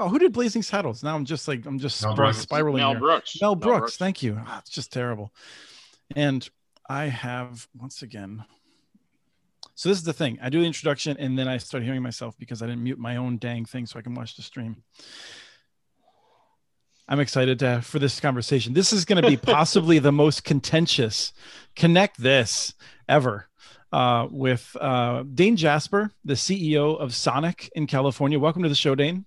Oh, who did Blazing Saddles? Now I'm just like I'm just Mel spir- Brooks. spiraling. Mel here. Brooks. Mel Brooks, thank you. Ah, it's just terrible. And I have once again. So this is the thing. I do the introduction and then I start hearing myself because I didn't mute my own dang thing so I can watch the stream. I'm excited to, for this conversation. This is going to be possibly the most contentious connect this ever uh, with uh, Dane Jasper, the CEO of Sonic in California. Welcome to the show, Dane.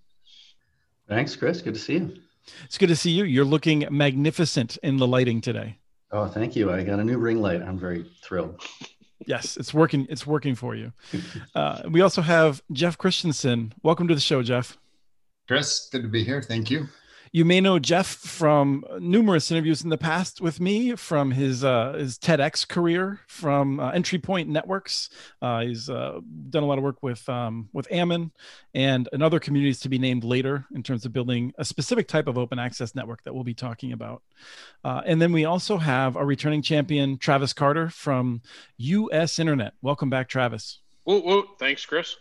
Thanks, Chris. Good to see you. It's good to see you. You're looking magnificent in the lighting today. Oh, thank you. I got a new ring light. I'm very thrilled. Yes, it's working. It's working for you. Uh, we also have Jeff Christensen. Welcome to the show, Jeff. Chris, good to be here. Thank you. You may know Jeff from numerous interviews in the past with me, from his uh, his TEDx career, from uh, EntryPoint Networks. Uh, he's uh, done a lot of work with um, with Ammon and and other communities to be named later in terms of building a specific type of open access network that we'll be talking about. Uh, and then we also have our returning champion Travis Carter from US Internet. Welcome back, Travis. Woo, woo. Thanks, Chris.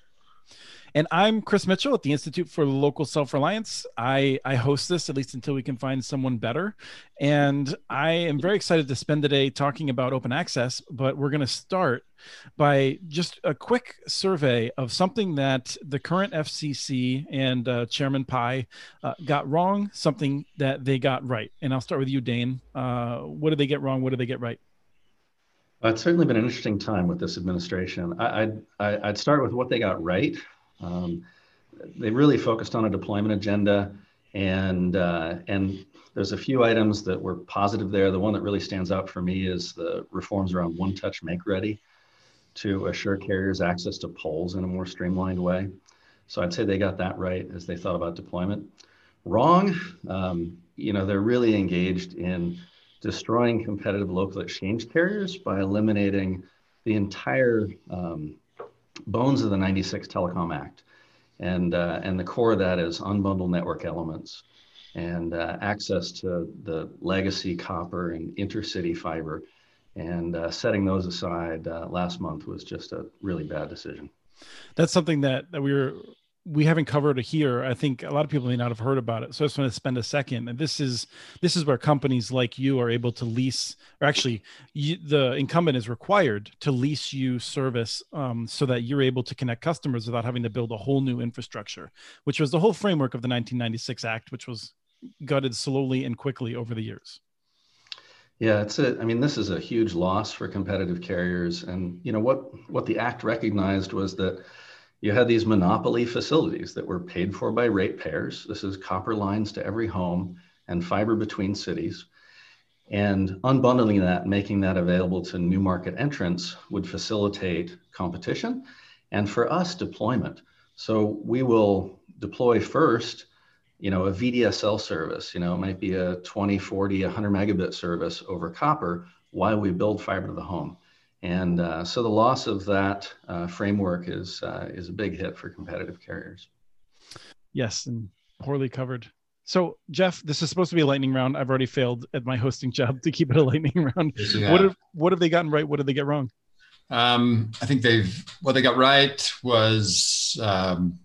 And I'm Chris Mitchell at the Institute for Local Self Reliance. I, I host this at least until we can find someone better. And I am very excited to spend the day talking about open access. But we're going to start by just a quick survey of something that the current FCC and uh, Chairman Pai uh, got wrong, something that they got right. And I'll start with you, Dane. Uh, what did they get wrong? What did they get right? It's certainly been an interesting time with this administration. I, I'd start with what they got right. Um, they really focused on a deployment agenda, and uh, and there's a few items that were positive there. The one that really stands out for me is the reforms around One Touch Make Ready to assure carriers access to poles in a more streamlined way. So I'd say they got that right as they thought about deployment. Wrong, um, you know, they're really engaged in destroying competitive local exchange carriers by eliminating the entire um, bones of the 96 Telecom Act. And, uh, and the core of that is unbundled network elements and uh, access to the legacy copper and intercity fiber. And uh, setting those aside uh, last month was just a really bad decision. That's something that, that we were we haven't covered it here. I think a lot of people may not have heard about it. So I just want to spend a second. And this is this is where companies like you are able to lease, or actually, you, the incumbent is required to lease you service um, so that you're able to connect customers without having to build a whole new infrastructure, which was the whole framework of the 1996 Act, which was gutted slowly and quickly over the years. Yeah, it's a. I mean, this is a huge loss for competitive carriers, and you know what? What the act recognized was that you had these monopoly facilities that were paid for by ratepayers. This is copper lines to every home and fiber between cities. And unbundling that, making that available to new market entrants would facilitate competition and for us deployment. So we will deploy first, you know, a VDSL service, you know, it might be a 20, 40, 100 megabit service over copper while we build fiber to the home. And uh, so the loss of that uh, framework is uh, is a big hit for competitive carriers. Yes, and poorly covered. So, Jeff, this is supposed to be a lightning round. I've already failed at my hosting job to keep it a lightning round. Yes, you What have. have what have they gotten right? What did they get wrong? Um, I think they've what they got right was um,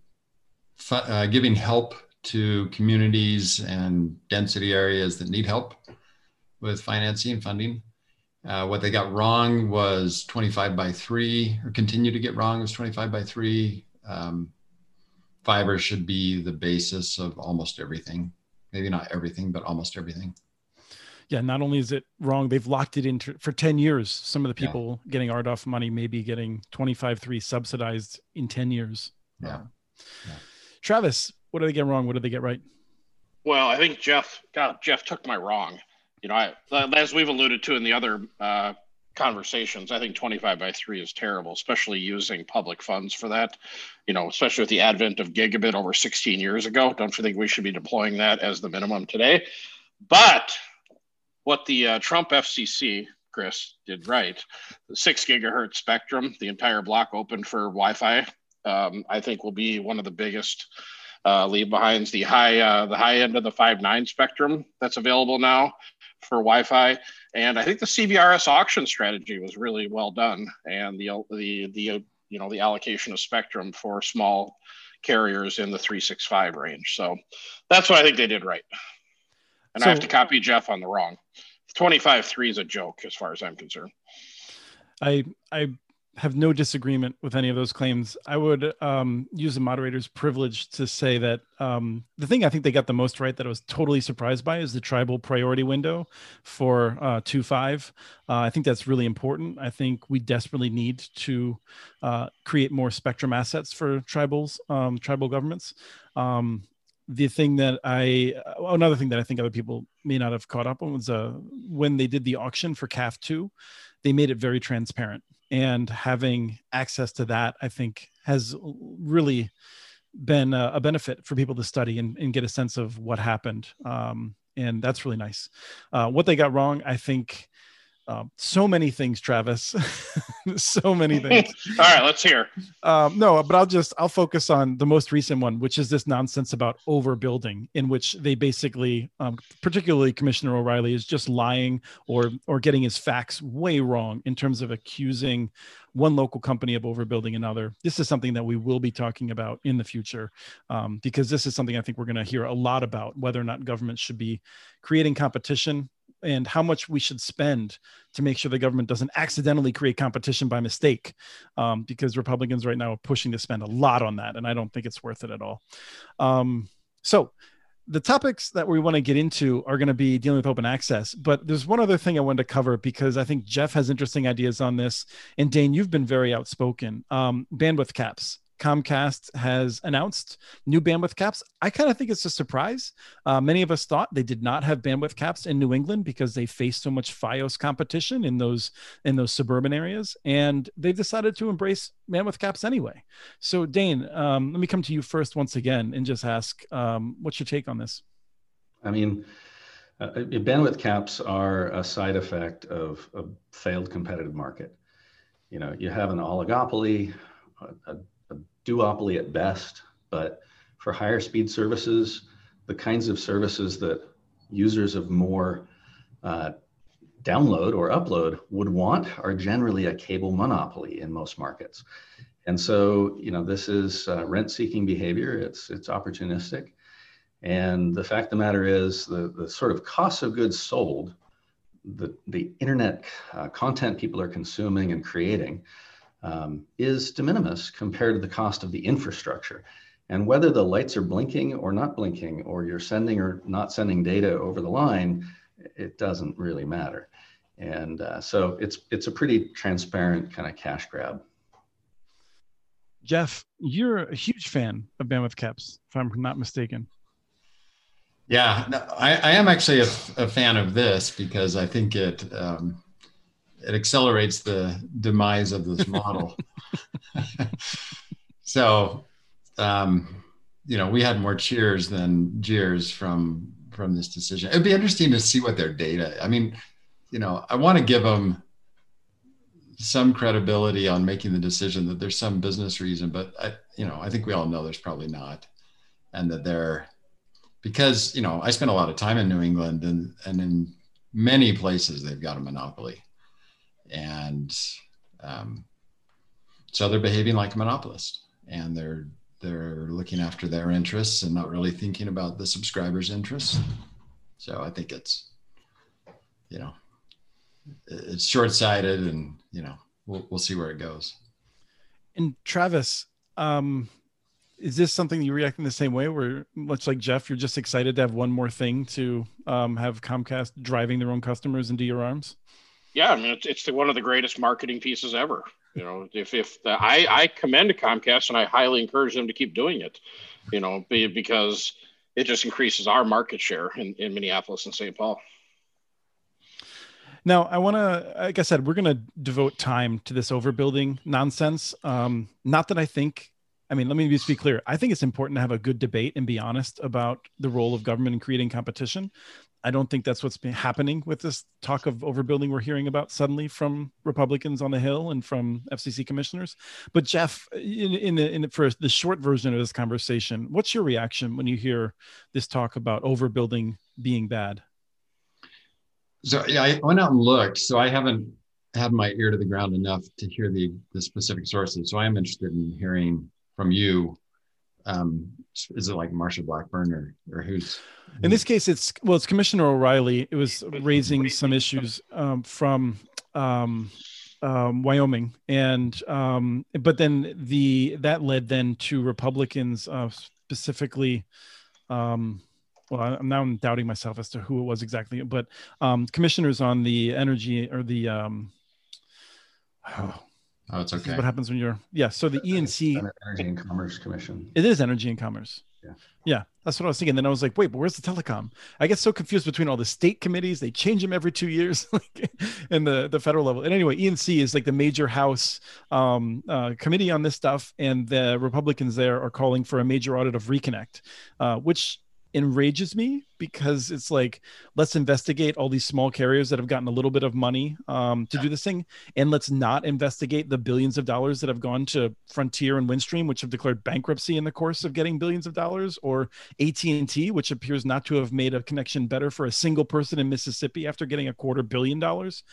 fu- uh, giving help to communities and density areas that need help with financing and funding. Uh, what they got wrong was 25 by 3, or continue to get wrong was 25 by 3. Um, fiber should be the basis of almost everything. Maybe not everything, but almost everything. Yeah, not only is it wrong, they've locked it in to, for 10 years. Some of the Yeah. people getting RDOF money may be getting 25 3 subsidized in 10 years. Yeah. Uh, Yeah. Travis, what did they get wrong? What did they get right? Well, I think Jeff, God, Jeff took my wrong. You know, I, as we've alluded to in the other uh, conversations, I think 25 by 3 is terrible, especially using public funds for that. You know, especially with the advent of gigabit over 16 years ago. Don't you think we should be deploying that as the minimum today? But what the uh, Trump FCC, Chris, did right, the six gigahertz spectrum, the entire block open for Wi Fi, um, I think will be one of the biggest uh, leave behinds the high uh, the high end of the five nine spectrum that's available now for Wi-Fi. And I think the CBRS auction strategy was really well done, and the the the you know the allocation of spectrum for small carriers in the 365 range. So that's what I think they did right. And So- I have to copy Jeff on the wrong. 25 3 is a joke as far as I'm concerned. I I have no disagreement with any of those claims. I would um, use the moderator's privilege to say that um, the thing I think they got the most right that I was totally surprised by is the tribal priority window for uh, two five. Uh, I think that's really important. I think we desperately need to uh, create more spectrum assets for tribals, um, tribal governments. Um, the thing that I, uh, another thing that I think other people may not have caught up on was uh, when they did the auction for CAF two, they made it very transparent and having access to that i think has really been a, benefit for people to study and, and, get a sense of what happened. Um, and that's really nice. Uh, what they got wrong i think uh, so many things travis so many things All right, let's hear. um, no, but I'll just I'll focus on the most recent one, which is this nonsense about overbuilding, in which they basically, um, particularly Commissioner O'Rielly, is just lying or or getting his facts way wrong in terms of accusing one local company of overbuilding another. This is something that we will be talking about in the future, um, because this is something I think we're going to hear a lot about whether or not government should be creating competition and how much we should spend to make sure the government doesn't accidentally create competition by mistake um, because republicans right now are pushing to spend a lot on that and i don't think it's worth it at all. Um, so the topics that we want to get into are going to be dealing with open access but there's one other thing i wanted to cover because i think jeff has interesting ideas on this and dane you've been very outspoken. Um, bandwidth caps Comcast has announced new bandwidth caps. I kind of think it's a surprise. Uh, many of us thought they did not have bandwidth caps in New England because they face so much FiOS competition in those in those suburban areas, and they've decided to embrace bandwidth caps anyway. So, Dane, um, let me come to you first once again and just ask, um, what's your take on this? I mean, uh, bandwidth caps are a side effect of a failed competitive market. You know, you have an oligopoly. A, a duopoly at best, but for higher speed services, the kinds of services that users of more uh, download or upload would want are generally a cable monopoly in most markets. And so, you know, this is uh, rent-seeking behavior. It's it's opportunistic, and the fact of the matter is, the the sort of cost of goods sold, the the internet uh, content people are consuming and creating, um, is de minimis compared to the cost of the infrastructure. And whether the lights are blinking or not blinking, or you're sending or not sending data over the line, it doesn't really matter. And uh, so it's it's a pretty transparent kind of cash grab. Jeff, you're a huge fan of bandwidth caps, if I'm not mistaken. Yeah, no, I, I, am actually a, a, fan of this because I think it um, it accelerates the demise of this model. so, um, you know, we had more cheers than jeers from from this decision. It'd be interesting to see what their data. I mean, you know, I want to give them some credibility on making the decision that there's some business reason, but I, you know, I think we all know there's probably not, and that they're because you know I spent a lot of time in New England and and in many places they've got a monopoly and um, so they're behaving like a monopolist and they're they're looking after their interests and not really thinking about the subscribers interests. So i think it's you know it's short-sighted and you know we'll, we'll see where it goes. And travis um is this something you react in the same way where much like jeff you're just excited to have one more thing to um, have comcast driving their own customers into your arms yeah, I mean it's it's the, one of the greatest marketing pieces ever. You know, if if I I commend Comcast and I highly encourage them to keep doing it. You know, be, because it just increases our market share in, in Minneapolis and St. Paul. Now, I want to, like I said, we're going to devote time to this overbuilding nonsense. Um, not that I think, I mean, let me just be clear. I think it's important to have a good debate and be honest about the role of government in creating competition. I don't think that's what's been happening with this talk of overbuilding we're hearing about suddenly from Republicans on the Hill and from FCC commissioners. But Jeff, in, in the in the, for the short version of this conversation, what's your reaction when you hear this talk about overbuilding being bad? So yeah, I went out and looked. So I haven't had my ear to the ground enough to hear the the specific sources. So I am interested in hearing from you um, is it like Marsha Blackburn or or who's? In this case, it's well, it's Commissioner O'Rielly. It was raising some issues um, from um, um, Wyoming, and um, but then the that led then to Republicans uh, specifically. Um, well, I'm now I'm doubting myself as to who it was exactly, but um, commissioners on the energy or the um, oh, oh it's okay. What happens when you're yeah? So the ENC Energy and Commerce Commission. It is Energy and Commerce. Yeah. Yeah, that's what I was thinking. Then I was like, wait, but where's the telecom? I get so confused between all the state committees. They change them every two years, like in the the federal level. And anyway, ENC is like the major House um, uh, committee on this stuff, and the Republicans there are calling for a major audit of Reconnect, uh, which enrages me because it's like let's investigate all these small carriers that have gotten a little bit of money um, to yeah. do this thing. And let's not investigate the billions of dollars that have gone to frontier and windstream which have declared bankruptcy in the course of getting billions of dollars or at&t which appears not to have made a connection better for a single person in mississippi after getting a quarter billion dollars.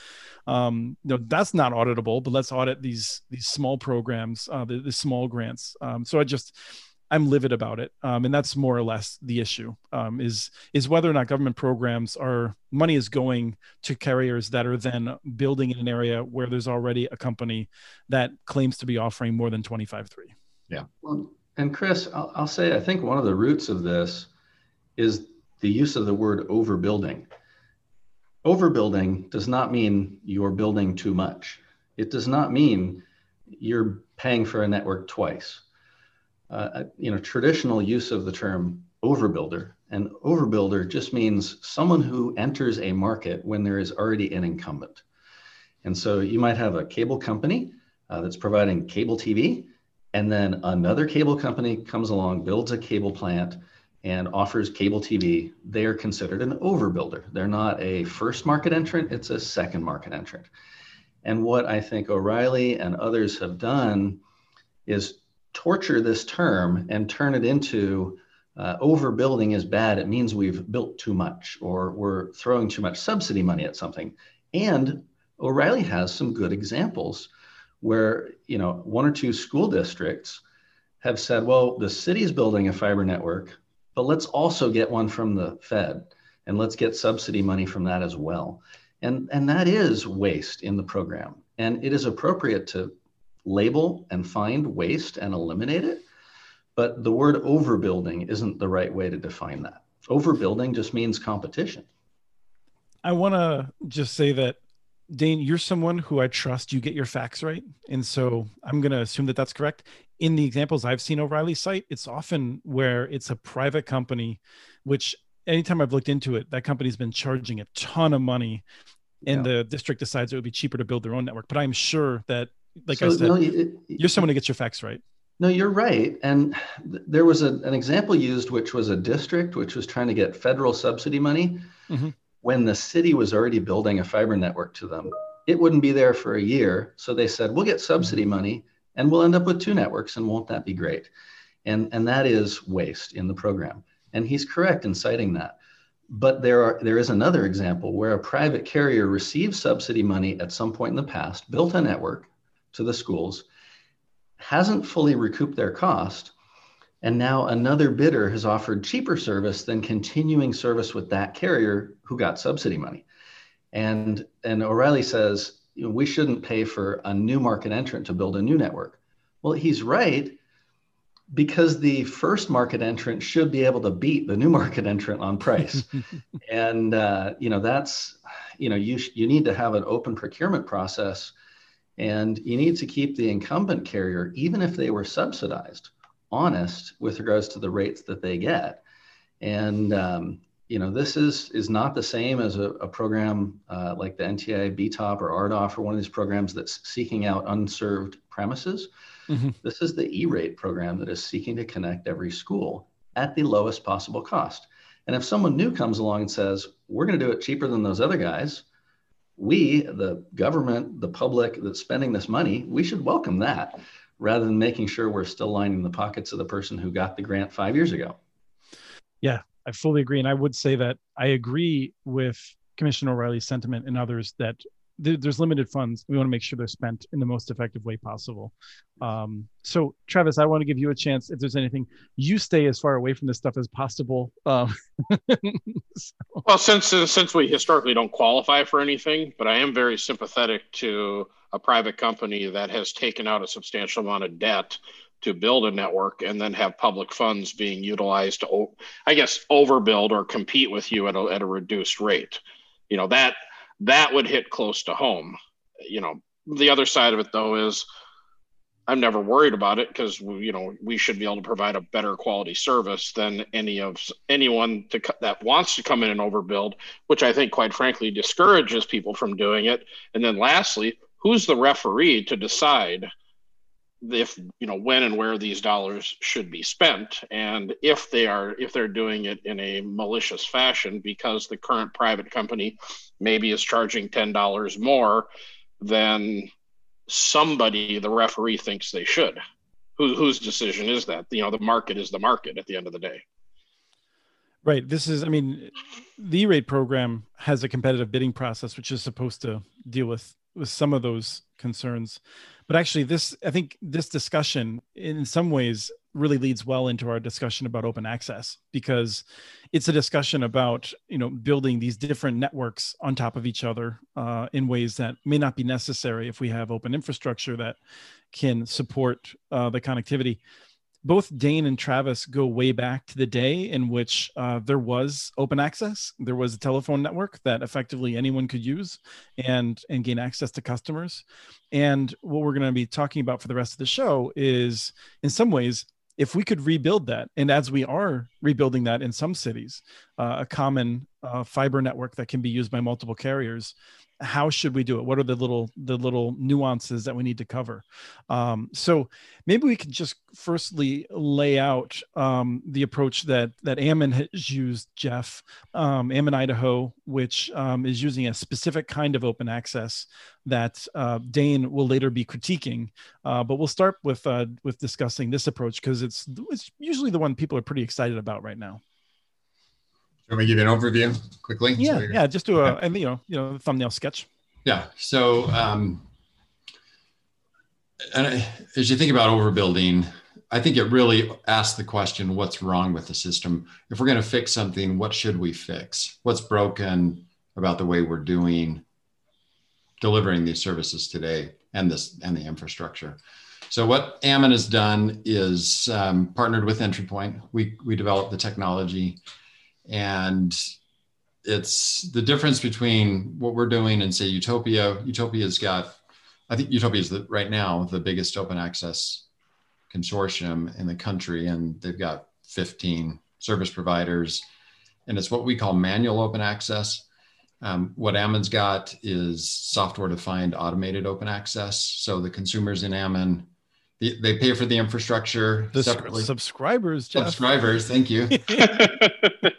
Um, no that's not auditable but let's audit these these small programs uh, the, the small grants. Um, so i just I'm livid about it, um, and that's more or less the issue. Um, is is whether or not government programs are money is going to carriers that are then building in an area where there's already a company that claims to be offering more than 25.3. Yeah. Well, and Chris, I'll, I'll say I think one of the roots of this is the use of the word overbuilding. Overbuilding does not mean you're building too much. It does not mean you're paying for a network twice uh, you know, traditional use of the term overbuilder. And overbuilder just means someone who enters a market when there is already an incumbent. And so you might have a cable company uh, that's providing cable TV, and then another cable company comes along, builds a cable plant, and offers cable TV. They are considered an overbuilder. They're not a first market entrant, it's a second market entrant. And what I think O'Rielly and others have done is torture this term and turn it into uh, overbuilding is bad. It means we've built too much or we're throwing too much subsidy money at something. And O'Rielly has some good examples where, you know, one or two school districts have said, well, the city is building a fiber network, but let's also get one from the Fed and let's get subsidy money from that as well. And, and that is waste in the program. And it is appropriate to label and find waste and eliminate it. But the word overbuilding isn't the right way to define that. Overbuilding just means competition. I want to just say that, Dane, you're someone who I trust you get your facts right. And so I'm going to assume that that's correct. In the examples I've seen O'Rielly's cite, it's often where it's a private company, which anytime I've looked into it, that company's been charging a ton of money and yeah. the district decides it would be cheaper to build their own network. But I'm sure that like so, I said, no, it, you're someone who gets your facts right. No, you're right. And th- there was a, an example used, which was a district which was trying to get federal subsidy money mm-hmm. when the city was already building a fiber network to them. It wouldn't be there for a year. So they said, we'll get subsidy mm-hmm. money and we'll end up with two networks. And won't that be great? And, and that is waste in the program. And he's correct in citing that. But there, are, there is another example where a private carrier received subsidy money at some point in the past, built a network, to the schools, hasn't fully recouped their cost, and now another bidder has offered cheaper service than continuing service with that carrier who got subsidy money. And, and O'Rielly says, you know, we shouldn't pay for a new market entrant to build a new network. Well, he's right because the first market entrant should be able to beat the new market entrant on price. and, uh, you know, that's, you know, you, you need to have an open procurement process and you need to keep the incumbent carrier, even if they were subsidized, honest with regards to the rates that they get. And um, you know, this is is not the same as a, a program uh, like the NTIA BTOP or RDOF or one of these programs that's seeking out unserved premises. Mm-hmm. This is the E-rate program that is seeking to connect every school at the lowest possible cost. And if someone new comes along and says, we're going to do it cheaper than those other guys, we, the government, the public that's spending this money, we should welcome that rather than making sure we're still lining the pockets of the person who got the grant five years ago. Yeah, I fully agree. And I would say that I agree with Commissioner O'Rielly's sentiment and others that there's limited funds. We want to make sure they're spent in the most effective way possible. Um, so, Travis, I want to give you a chance. If there's anything, you stay as far away from this stuff as possible. Um, so. Well, since since we historically don't qualify for anything, but I am very sympathetic to a private company that has taken out a substantial amount of debt to build a network and then have public funds being utilized to, I guess, overbuild or compete with you at a, at a reduced rate. You know that that would hit close to home. You know, the other side of it though is I'm never worried about it because you know we should be able to provide a better quality service than any of anyone to, that wants to come in and overbuild, which I think, quite frankly, discourages people from doing it. And then, lastly, who's the referee to decide if you know when and where these dollars should be spent and if they are if they're doing it in a malicious fashion because the current private company maybe is charging $10 more than somebody the referee thinks they should. Who, whose decision is that? You know the market is the market at the end of the day. Right. This is i mean the E-rate program has a competitive bidding process which is supposed to deal with with some of those concerns. But actually this i think this discussion in some ways really leads well into our discussion about open access because it's a discussion about you know building these different networks on top of each other uh, in ways that may not be necessary if we have open infrastructure that can support uh, the connectivity both Dane and Travis go way back to the day in which uh, there was open access. There was a telephone network that effectively anyone could use and and gain access to customers. And what we're going to be talking about for the rest of the show is, in some ways, if we could rebuild that, and as we are rebuilding that in some cities, uh, a common uh, fiber network that can be used by multiple carriers, how should we do it? What are the little the little nuances that we need to cover? Um, so maybe we can just firstly lay out um, the approach that that ammon has used jeff um, ammon idaho which um, is using a specific kind of open access that uh, dane will later be critiquing. Uh, but we'll start with uh, with discussing this approach because it's it's usually the one people are pretty excited about right now let me give you an overview quickly? Yeah, so yeah. Just do a, and you know, you know, thumbnail sketch. Yeah. So, um, and as you think about overbuilding, I think it really asks the question, what's wrong with the system? If we're going to fix something, what should we fix? What's broken about the way we're doing delivering these services today and this and the infrastructure? So what Ammon has done is um, partnered with EntryPoint. We we developed the technology and it's the difference between what we're doing and say Utopia. Utopia's got, I think Utopia is the, right now the biggest open access consortium in the country, and they've got 15 service providers, and it's what we call manual open access. Um, what Ammon's got is software defined automated open access. So the consumers in Ammon, they, they pay for the infrastructure the separately. Subscribers, Jeff. Subscribers, thank you.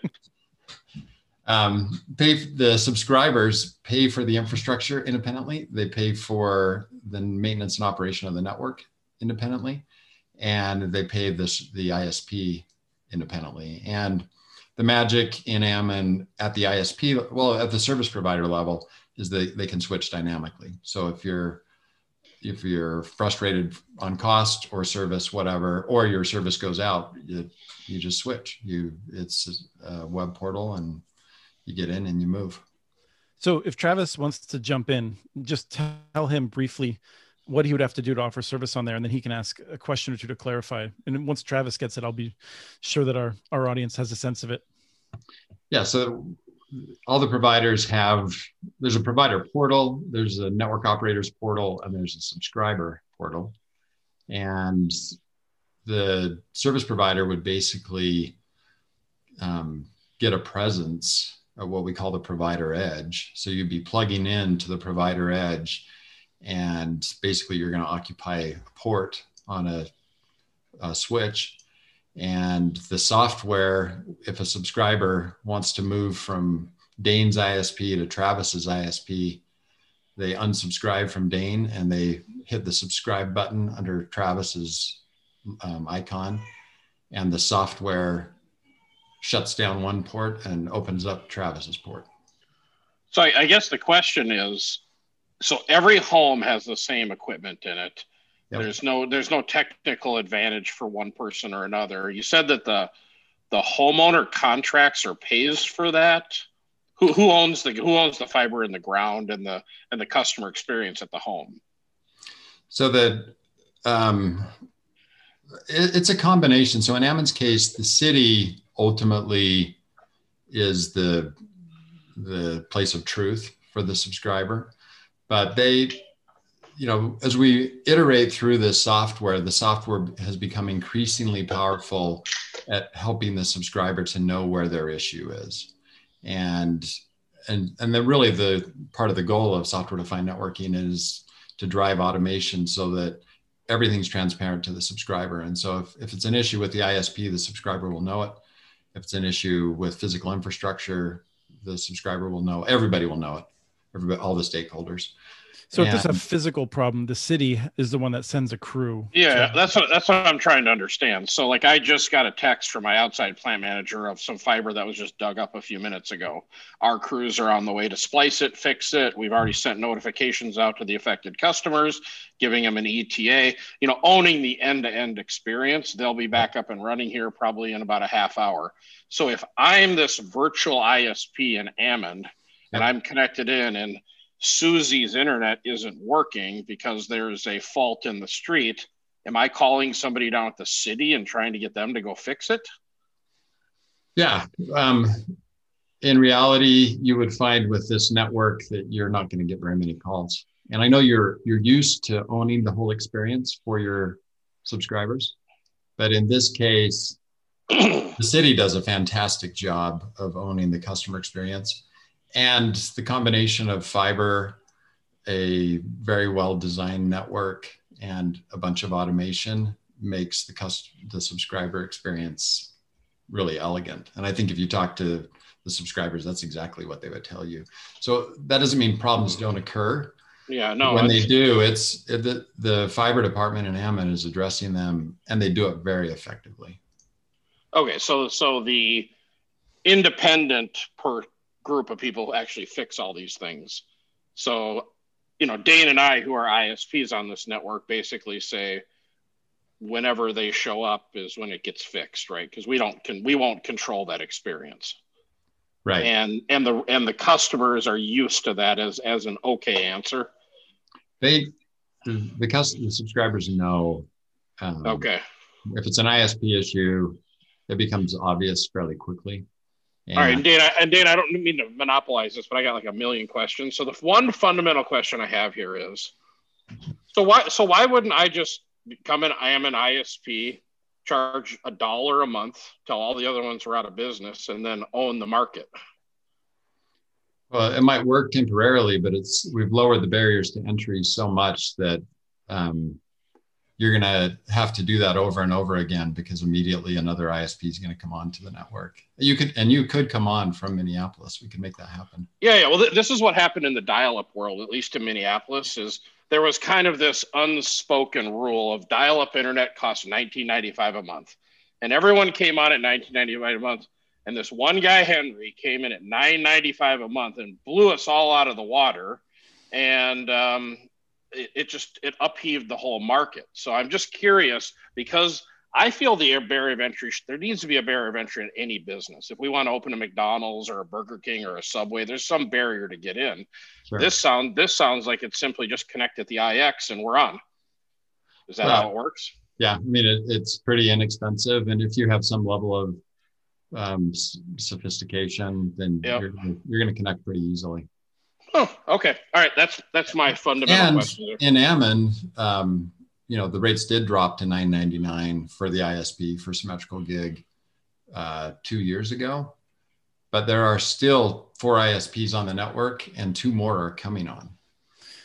um, pay the subscribers pay for the infrastructure independently. They pay for the maintenance and operation of the network independently, and they pay this the ISP independently. And the magic in Ammon at the ISP, well, at the service provider level, is that they can switch dynamically. So if you're if you're frustrated on cost or service, whatever, or your service goes out, you, you just switch. You it's a web portal and you get in and you move. So if Travis wants to jump in, just tell him briefly what he would have to do to offer service on there, and then he can ask a question or two to clarify. And once Travis gets it, I'll be sure that our our audience has a sense of it. Yeah. So all the providers have there's a provider portal there's a network operators portal and there's a subscriber portal. And the service provider would basically um, get a presence of what we call the provider edge. So you'd be plugging in to the provider edge and basically you're going to occupy a port on a, a switch and the software, if a subscriber wants to move from Dane's ISP to Travis's ISP, they unsubscribe from Dane and they hit the subscribe button under Travis's um, icon, and the software shuts down one port and opens up Travis's port. So I, I guess the question is, so every home has the same equipment in it. Yep. There's no there's no technical advantage for one person or another. You said that the the homeowner contracts or pays for that. Who, who owns the who owns the fiber in the ground and the and the customer experience at the home? So that um, it, it's a combination. So in Ammon's case, the city ultimately is the the place of truth for the subscriber, but they, you know, as we iterate through this software, the software has become increasingly powerful at helping the subscriber to know where their issue is, and and and then really the part of the goal of software defined networking is to drive automation so that everything's transparent to the subscriber. And so if, if it's an issue with the ISP, the subscriber will know it. If it's an issue with physical infrastructure, the subscriber will know, everybody will know it, everybody, all the stakeholders. So if there's a physical problem, the city is the one that sends a crew. Yeah, that's what that's what I'm trying to understand. So like I just got a text from my outside plant manager of some fiber that was just dug up a few minutes ago. Our crews are on the way to splice it, fix it. We've already sent notifications out to the affected customers, giving them an ETA, you know, owning the end-to-end experience. They'll be back up and running here probably in about a half hour. So if I'm this virtual ISP in Ammon and I'm connected in and Susie's internet isn't working because there's a fault in the street, am I calling somebody down at the city and trying to get them to go fix it? Yeah. Um, in reality, you would find with this network that you're not going to get very many calls. And I know you're you're used to owning the whole experience for your subscribers, but in this case, the city does a fantastic job of owning the customer experience and the combination of fiber, a very well designed network, and a bunch of automation makes the cust- the subscriber experience really elegant. And I think if you talk to the subscribers, that's exactly what they would tell you. So that doesn't mean problems don't occur. Yeah, no. When they do, it's it, the the fiber department in Ammon is addressing them, and they do it very effectively. Okay, so so the independent per group of people who actually fix all these things. So, you know, Dane and I, who are ISPs on this network, basically say whenever they show up is when it gets fixed, right? Because we don't can we won't control that experience. Right. And and the and the customers are used to that as as an okay answer. They the, the customer the subscribers know um, Okay. if it's an ISP issue, it becomes obvious fairly quickly. All right, and Dan, and Dan, I don't mean to monopolize this, but I got like a million questions. So the one fundamental question I have here is, so why so why wouldn't I just come in? I am an ISP, charge a dollar a month till all the other ones are out of business, and then own the market. Well, it might work temporarily, but it's we've lowered the barriers to entry so much that um, you're going to have to do that over and over again because immediately another ISP is going to come on to the network. You could, and you could come on from Minneapolis. We could make that happen. Yeah, yeah. Well, th- this is what happened in the dial-up world, at least in Minneapolis, is there was kind of this unspoken rule of dial-up internet costs 19.95 a month, and everyone came on at 19.95 a month. And this one guy, Henry, came in at 9.95 a month and blew us all out of the water. And um, it, it just it upheaved the whole market. So I'm just curious because I feel the barrier of entry. There needs to be a barrier of entry in any business. If we want to open a McDonald's or a Burger King or a Subway, there's some barrier to get in. Sure. This sound this sounds like it's simply just connect at the IX and we're on. Is that well, how it works? Yeah, I mean it, it's pretty inexpensive, and if you have some level of um, sophistication, then yep. you're, you're going to connect pretty easily. Oh, okay. All right. That's that's my fundamental and question. In Ammon, um, you know, the rates did drop to 9.99 for the ISP for symmetrical gig uh, two years ago, but there are still four ISPs on the network, and two more are coming on.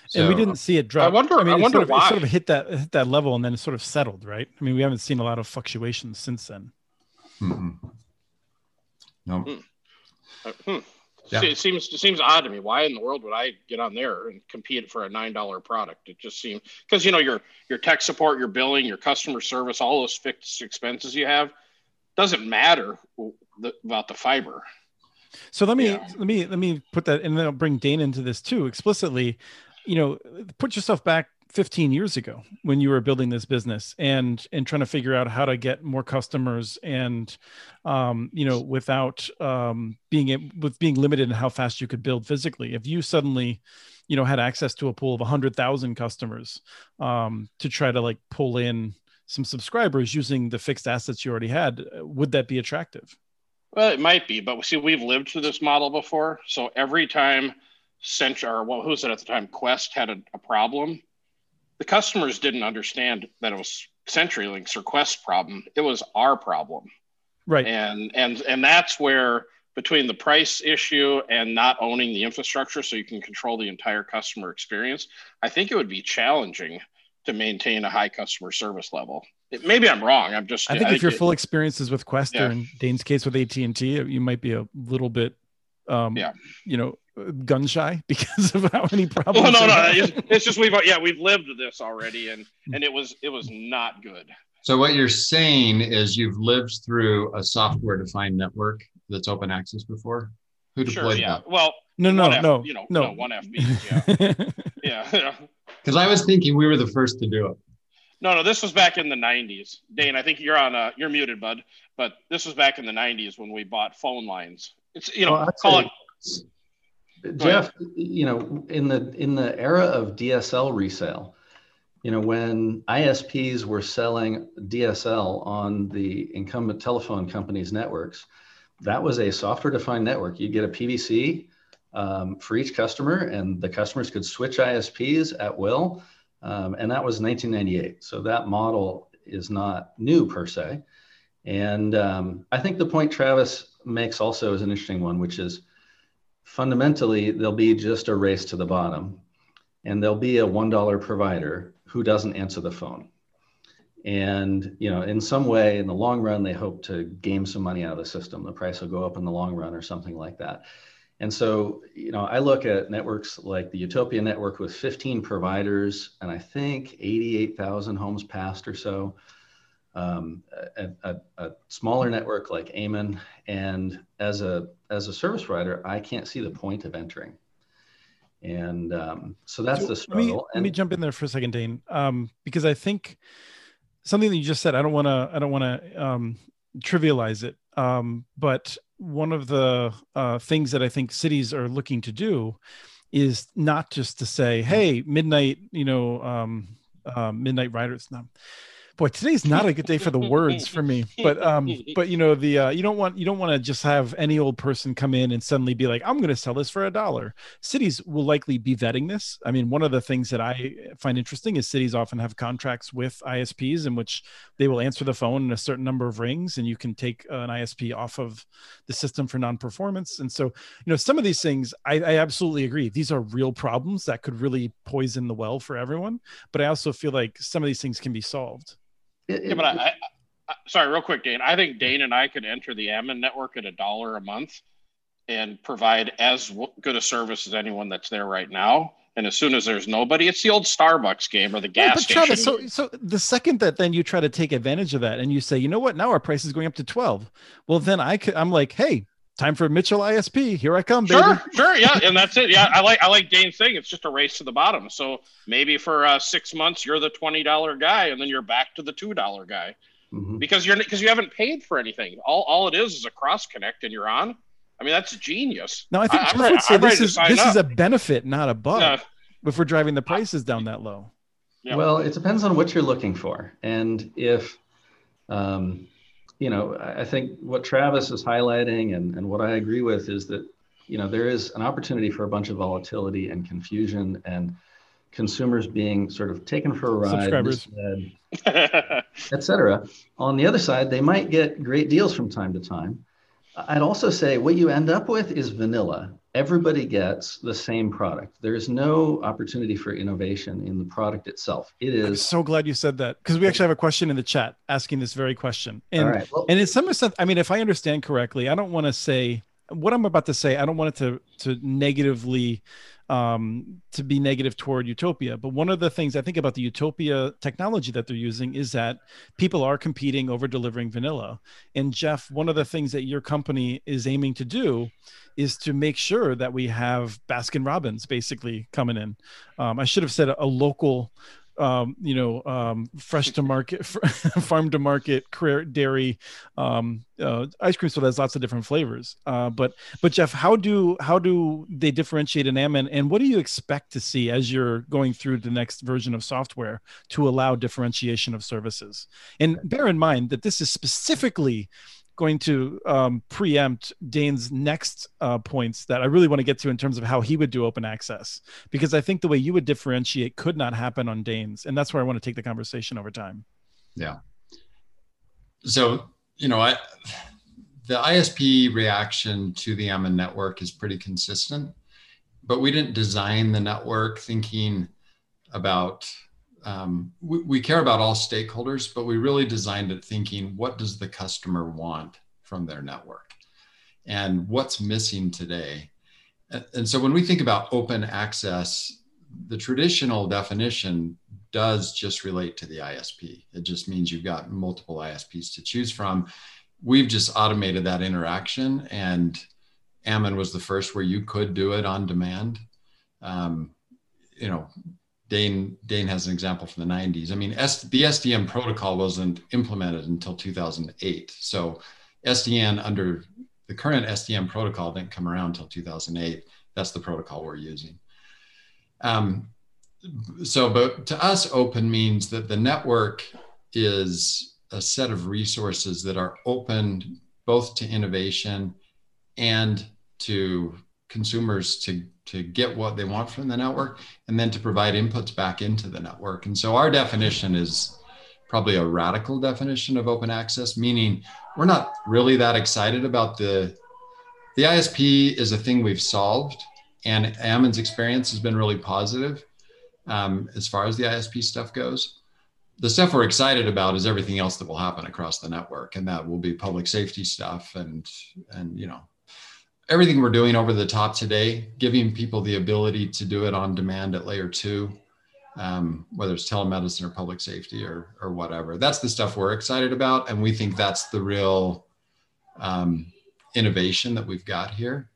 So, and we didn't see it drop. I wonder. I, mean, I wonder sort of, why. It sort of hit that hit that level and then it sort of settled, right? I mean, we haven't seen a lot of fluctuations since then. Mm-hmm. No. Hmm. Uh, hmm. Yeah. It seems it seems odd to me. Why in the world would I get on there and compete for a nine dollar product? It just seems because you know your your tech support, your billing, your customer service, all those fixed expenses you have doesn't matter about the fiber. So let me yeah. let me let me put that and then I'll bring Dane into this too explicitly. you know, put yourself back 15 years ago when you were building this business and and trying to figure out how to get more customers and um, you know without um, being with being limited in how fast you could build physically. If you suddenly you know had access to a pool of 100,000 customers um, to try to like pull in some subscribers using the fixed assets you already had would that be attractive? Well it might be but see we've lived through this model before. So every time Central or what who was it at the time Qwest had a, a problem the customers didn't understand that it was CenturyLink's request problem. It was our problem. Right. And and and that's where between the price issue and not owning the infrastructure so you can control the entire customer experience, I think it would be challenging to maintain a high customer service level. It, maybe I'm wrong. I'm just. I think I if your full experiences with Qwest yeah. or in Dane's case with AT and T, you might be a little bit, um, yeah, you know, gun shy because of how many problems. Well, no, no, it's, it's, just we've yeah we've lived this already, and and it was it was not good. So what you're saying is you've lived through a software defined network that's open access before. Who deployed sure, yeah. that? Well, no, no, F, no, you know, no, no one FB. Yeah, yeah. Because I was thinking we were the first to do it. No, no, this was back in the '90s. Dane, I think you're on. Uh, you're muted, bud. But this was back in the '90s when we bought phone lines. It's you know, well, call it Jeff, you know, in the in the era of DSL resale, you know, when ISPs were selling DSL on the incumbent telephone companies' networks, that was a software-defined network. You'd get a PVC um, for each customer, and the customers could switch ISPs at will. Um, and that was 1998. So that model is not new per se. And um, I think the point Travis makes also is an interesting one, which is fundamentally there'll be just a race to the bottom and there'll be a $1 provider who doesn't answer the phone. And you know in some way in the long run they hope to game some money out of the system. The price will go up in the long run or something like that. And so you know i look at networks like the utopia network with 15 providers and i think 88000 homes passed or so um, a, a, a, smaller network like Ammon, and as a as a service provider, I can't see the point of entering. And um, so that's so the struggle. Let me, and, let me jump in there for a second, Dane, um, because I think something that you just said. I don't want to. I don't want to um, trivialize it. Um, but one of the uh, things that I think cities are looking to do is not just to say, "Hey, midnight," you know, um, uh, midnight riders. Not boy today's not a good day for the words for me but um but you know the uh, you don't want you don't want to just have any old person come in and suddenly be like i'm going to sell this for a dollar. Cities will likely be vetting this. I mean one of the things that i find interesting is cities often have contracts with isps in which they will answer the phone in a certain number of rings and you can take an isp off of the system for non-performance. And so you know some of these things I, I absolutely agree. These are real problems that could really poison the well for everyone but i also feel like some of these things can be solved it, yeah, but I, I, I, sorry, real quick, Dane. I think Dane and I could enter the Ammon network at a dollar a month and provide as good a service as anyone that's there right now. And as soon as there's nobody, it's the old Starbucks game or the gas station. Travis, so, so the second that then you try to take advantage of that and you say, you know what, now our price is going up to 12. Well, then I could, I'm like, hey, time for Mitchell ISP. Here I come, baby. Sure, sure, yeah, and that's it. Yeah, I like I like Dane's thing. It's just a race to the bottom. So maybe for uh, six months you're the twenty dollar guy, and then you're back to the two dollar guy mm-hmm. because you're because you haven't paid for anything. All all it is is a cross connect, and you're on. I mean, that's genius. No, I think I, would say this is this up. is a benefit, not a bug. Yeah. If we're driving the prices down that low. Yeah. Well, it depends on what you're looking for, and if um, you know, I think what Travis is highlighting and, and what I agree with is that, you know, there is an opportunity for a bunch of volatility and confusion and consumers being sort of taken for a ride, misled, et cetera. On the other side, they might get great deals from time to time. I'd also say what you end up with is vanilla everybody gets the same product. There's no opportunity for innovation in the product itself. It is. I'm so glad you said that because we actually have a question in the chat asking this very question. And well, and in some sense, I mean, if I understand correctly, I don't want to say what I'm about to say. I don't want it to to negatively um, to be negative toward utopia. But one of the things I think about the utopia technology that they're using is that people are competing over delivering vanilla. And Jeff, one of the things that your company is aiming to do is to make sure that we have Baskin Robbins basically coming in. Um, I should have said a, a local um, you know, um, fresh to market, farm to market, dairy, um, uh, ice cream store has lots of different flavors. Uh, but but Jeff, how do how do they differentiate in Ammon, and what do you expect to see as you're going through the next version of software to allow differentiation of services? And bear in mind that this is specifically going to um, preempt Dane's next uh, points that I really want to get to in terms of how he would do open access, because I think the way you would differentiate could not happen on Dane's, and that's where I want to take the conversation over time. Yeah. So you know, I the ISP reaction to the Ammon network is pretty consistent, but we didn't design the network thinking about um, we, we, care about all stakeholders, but we really designed it thinking, what does the customer want from their network? And what's missing today? And, so when we think about open access, the traditional definition does just relate to the ISP. It just means you've got multiple ISPs to choose from. We've just automated that interaction, and Ammon was the first where you could do it on demand. Um, you know, Dane Dane has an example from the 90s. I mean, S, the SDN protocol wasn't implemented until 2008. So SDN under the current SDN protocol didn't come around until 2008. That's the protocol we're using. Um, so, but to us, open means that the network is a set of resources that are open both to innovation and to consumers to to get what they want from the network and then to provide inputs back into the network. And so our definition is probably a radical definition of open access meaning we're not really that excited about the the isp is a thing we've solved and ammon's experience has been really positive um, as far as the isp stuff goes. The stuff we're excited about is everything else that will happen across the network and that will be public safety stuff and and you know everything we're doing over the top today, giving people the ability to do it on demand at layer two, um, whether it's telemedicine or public safety or, or whatever. That's the stuff we're excited about. And we think that's the real um, innovation that we've got here.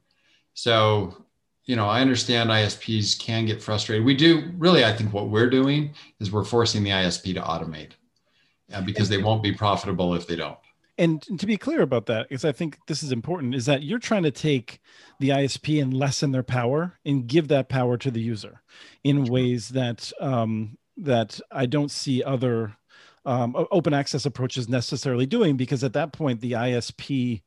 So, you know, I understand ISPs can get frustrated. We do really, I think what we're doing is we're forcing the ISP to automate uh, because they won't be profitable if they don't and to be clear about that because i think this is important is that you're trying to take the isp and lessen their power and give that power to the user in ways that um, that i don't see other um, open access approaches necessarily doing because at that point the isp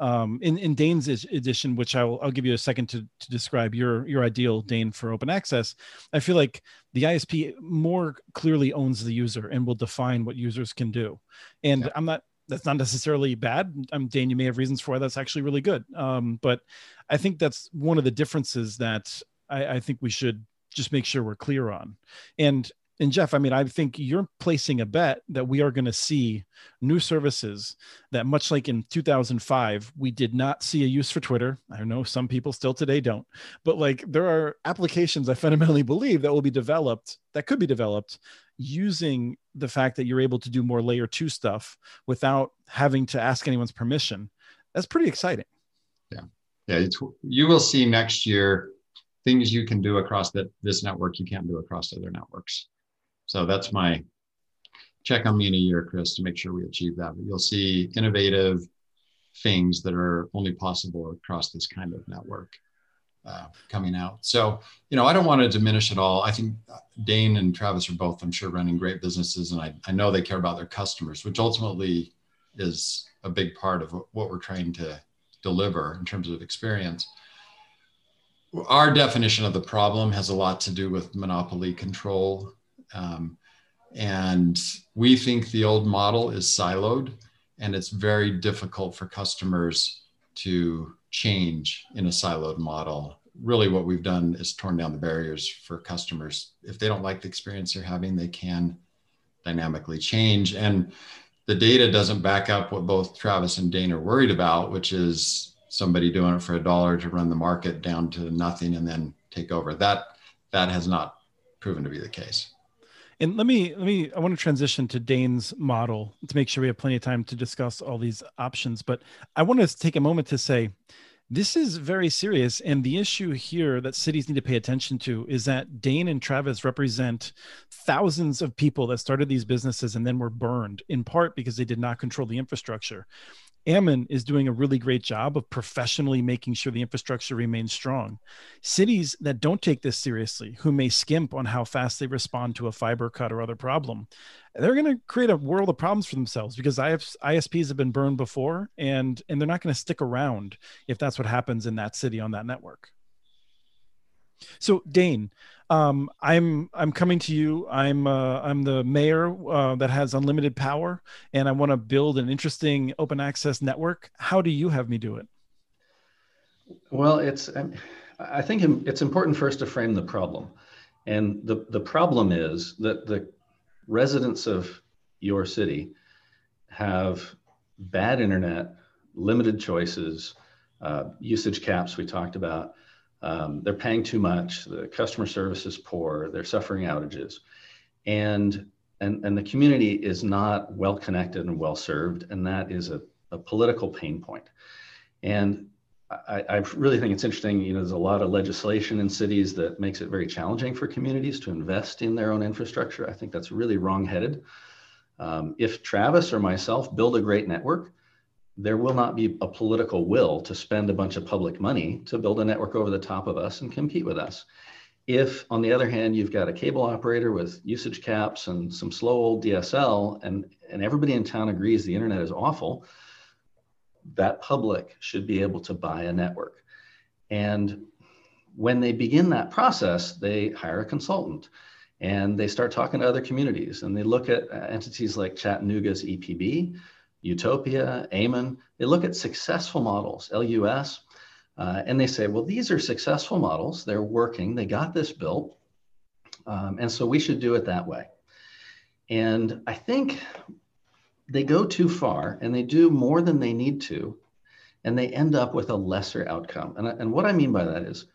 um, in, in Dane's edition, which I'll, I'll give you a second to, to describe your, your ideal Dane for open access. I feel like the ISP more clearly owns the user and will define what users can do. And yeah. I'm not that's not necessarily bad. I'm Dane, you may have reasons for why that's actually really good. Um, but I think that's one of the differences that I, I think we should just make sure we're clear on. And and Jeff, I mean, I think you're placing a bet that we are going to see new services that, much like in 2005, we did not see a use for Twitter. I know some people still today don't, but like there are applications I fundamentally believe that will be developed, that could be developed using the fact that you're able to do more layer two stuff without having to ask anyone's permission. That's pretty exciting. Yeah. Yeah. you will see next year things you can do across the, this network you can't do across other networks. So that's my check on me in a year, Chris, to make sure we achieve that. But you'll see innovative things that are only possible across this kind of network uh, coming out. So, you know, I don't want to diminish at all. I think Dane and Travis are both, I'm sure, running great businesses, and I, I know they care about their customers, which ultimately is a big part of what we're trying to deliver in terms of experience. Our definition of the problem has a lot to do with monopoly control. Um, and we think the old model is siloed, and it's very difficult for customers to change in a siloed model. Really, what we've done is torn down the barriers for customers. If they don't like the experience they're having, they can dynamically change. And the data doesn't back up what both Travis and Dane are worried about, which is somebody doing it for a dollar to run the market down to nothing and then take over. That that has not proven to be the case. And let me let me I want to transition to Dane's model to make sure we have plenty of time to discuss all these options. But I want to take a moment to say this is very serious. And the issue here that cities need to pay attention to is that Dane and Travis represent thousands of people that started these businesses and then were burned in part because they did not control the infrastructure. Ammon is doing a really great job of professionally making sure the infrastructure remains strong. Cities that don't take this seriously, who may skimp on how fast they respond to a fiber cut or other problem, they're going to create a world of problems for themselves because ISPs have been burned before and and they're not going to stick around if that's what happens in that city on that network. So Dane, um, I'm I'm coming to you. I'm uh, I'm the mayor uh, that has unlimited power, and I want to build an interesting open access network. How do you have me do it? Well, it's I think it's important first to frame the problem, and the the problem is that the residents of your city have bad internet, limited choices, uh, usage caps we talked about um, they're paying too much. The customer service is poor. They're suffering outages, and and and the community is not well connected and well served, and that is a, a political pain point. And I, I, really think it's interesting. You know, there's a lot of legislation in cities that makes it very challenging for communities to invest in their own infrastructure. I think that's really wrongheaded. Um, if Travis or myself build a great network, there will not be a political will to spend a bunch of public money to build a network over the top of us and compete with us. If, on the other hand, you've got a cable operator with usage caps and some slow old DSL, and, and everybody in town agrees the internet is awful, that public should be able to buy a network. And when they begin that process, they hire a consultant and they start talking to other communities and they look at entities like Chattanooga's EPB, Utopia, Ammon, they look at successful models, LUS, uh, and they say, well, these are successful models. They're working. They got this built. Um, and so we should do it that way. And I think they go too far and they do more than they need to, and they end up with a lesser outcome. And, and what I mean by that is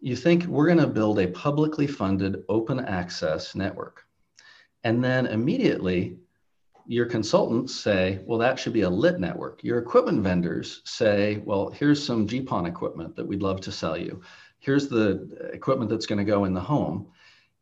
you think we're going to build a publicly funded open access network. And then immediately your consultants say, well, that should be a lit network. Your equipment vendors say, well, here's some GPON equipment that we'd love to sell you. Here's the equipment that's going to go in the home.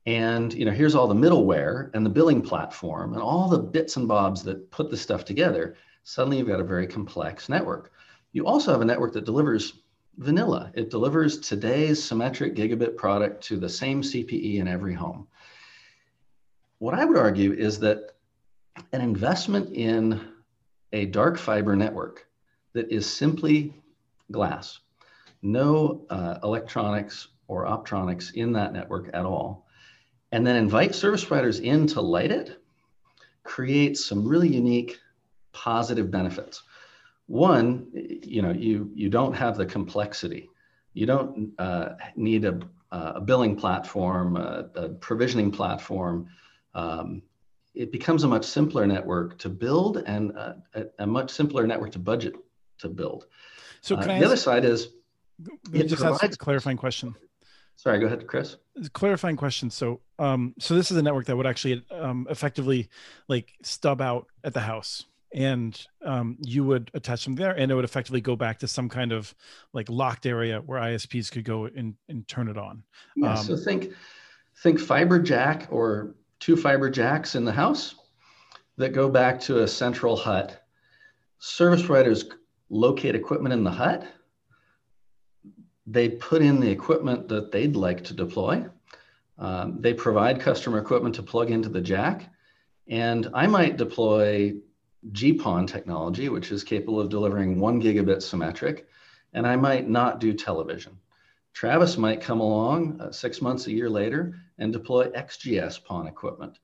And you know, here's all the middleware and the billing platform and all the bits and bobs that put the stuff together. Suddenly you've got a very complex network. You also have a network that delivers vanilla. It delivers today's symmetric gigabit product to the same CPE in every home. What I would argue is that an investment in a dark fiber network that is simply glass, no uh, electronics or optronics in that network at all, and then invite service providers in to light it, creates some really unique positive benefits. One, you know, you you don't have the complexity. You don't uh, need a, a billing platform, a, a provisioning platform, um, it becomes a much simpler network to build and a, a much simpler network to budget to build. So uh, the ask, other side is it just provides, a clarifying question. Sorry, go ahead, Chris. Clarifying question. So, um, so this is a network that would actually um, effectively like stub out at the house, and um, you would attach them there, and it would effectively go back to some kind of like locked area where ISPs could go and, and turn it on. Yeah. Um, so think think fiber jack or two fiber jacks in the house that go back to a central hut. Service providers locate equipment in the hut. They put in the equipment that they'd like to deploy. Um, they provide customer equipment to plug into the jack. And I might deploy GPON technology, which is capable of delivering one gigabit symmetric, and I might not do television. Travis might come along uh, six months, a year later, and deploy XGS PON equipment.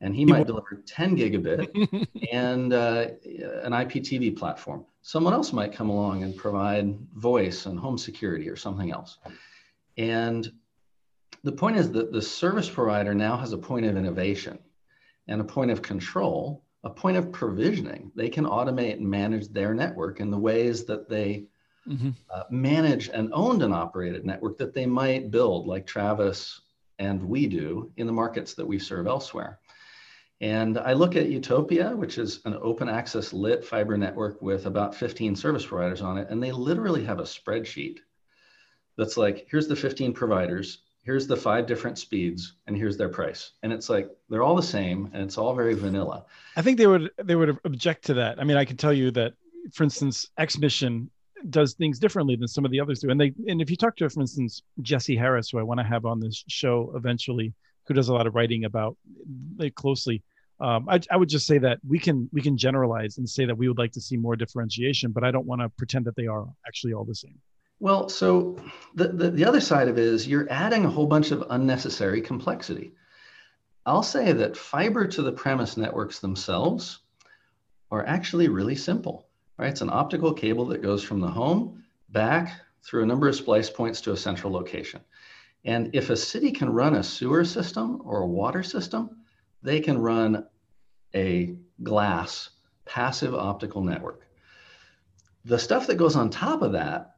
And he might deliver 10 gigabit and uh, an IPTV platform. Someone else might come along and provide voice and home security or something else. And the point is that the service provider now has a point of innovation and a point of control, a point of provisioning. They can automate and manage their network in the ways that they mm-hmm. uh, manage and owned and operated network that they might build, like Travis and we do in the markets that we serve elsewhere. And I look at Utopia, which is an open access lit fiber network with about 15 service providers on it. And they literally have a spreadsheet that's like, here's the 15 providers, here's the five different speeds, and here's their price. And it's like, they're all the same and it's all very vanilla. I think they would, they would object to that. I mean, I can tell you that, for instance, XMission does things differently than some of the others do. And they, and if you talk to, for instance, Jesse Harris, who I want to have on this show eventually, who does a lot of writing about it closely. Um, I, I, would just say that we can we can generalize and say that we would like to see more differentiation, but I don't want to pretend that they are actually all the same. Well, so the, the, the other side of it is you're adding a whole bunch of unnecessary complexity. I'll say that fiber to the premise networks themselves are actually really simple, right? It's an optical cable that goes from the home back through a number of splice points to a central location. And if a city can run a sewer system or a water system, they can run a glass passive optical network. The stuff that goes on top of that,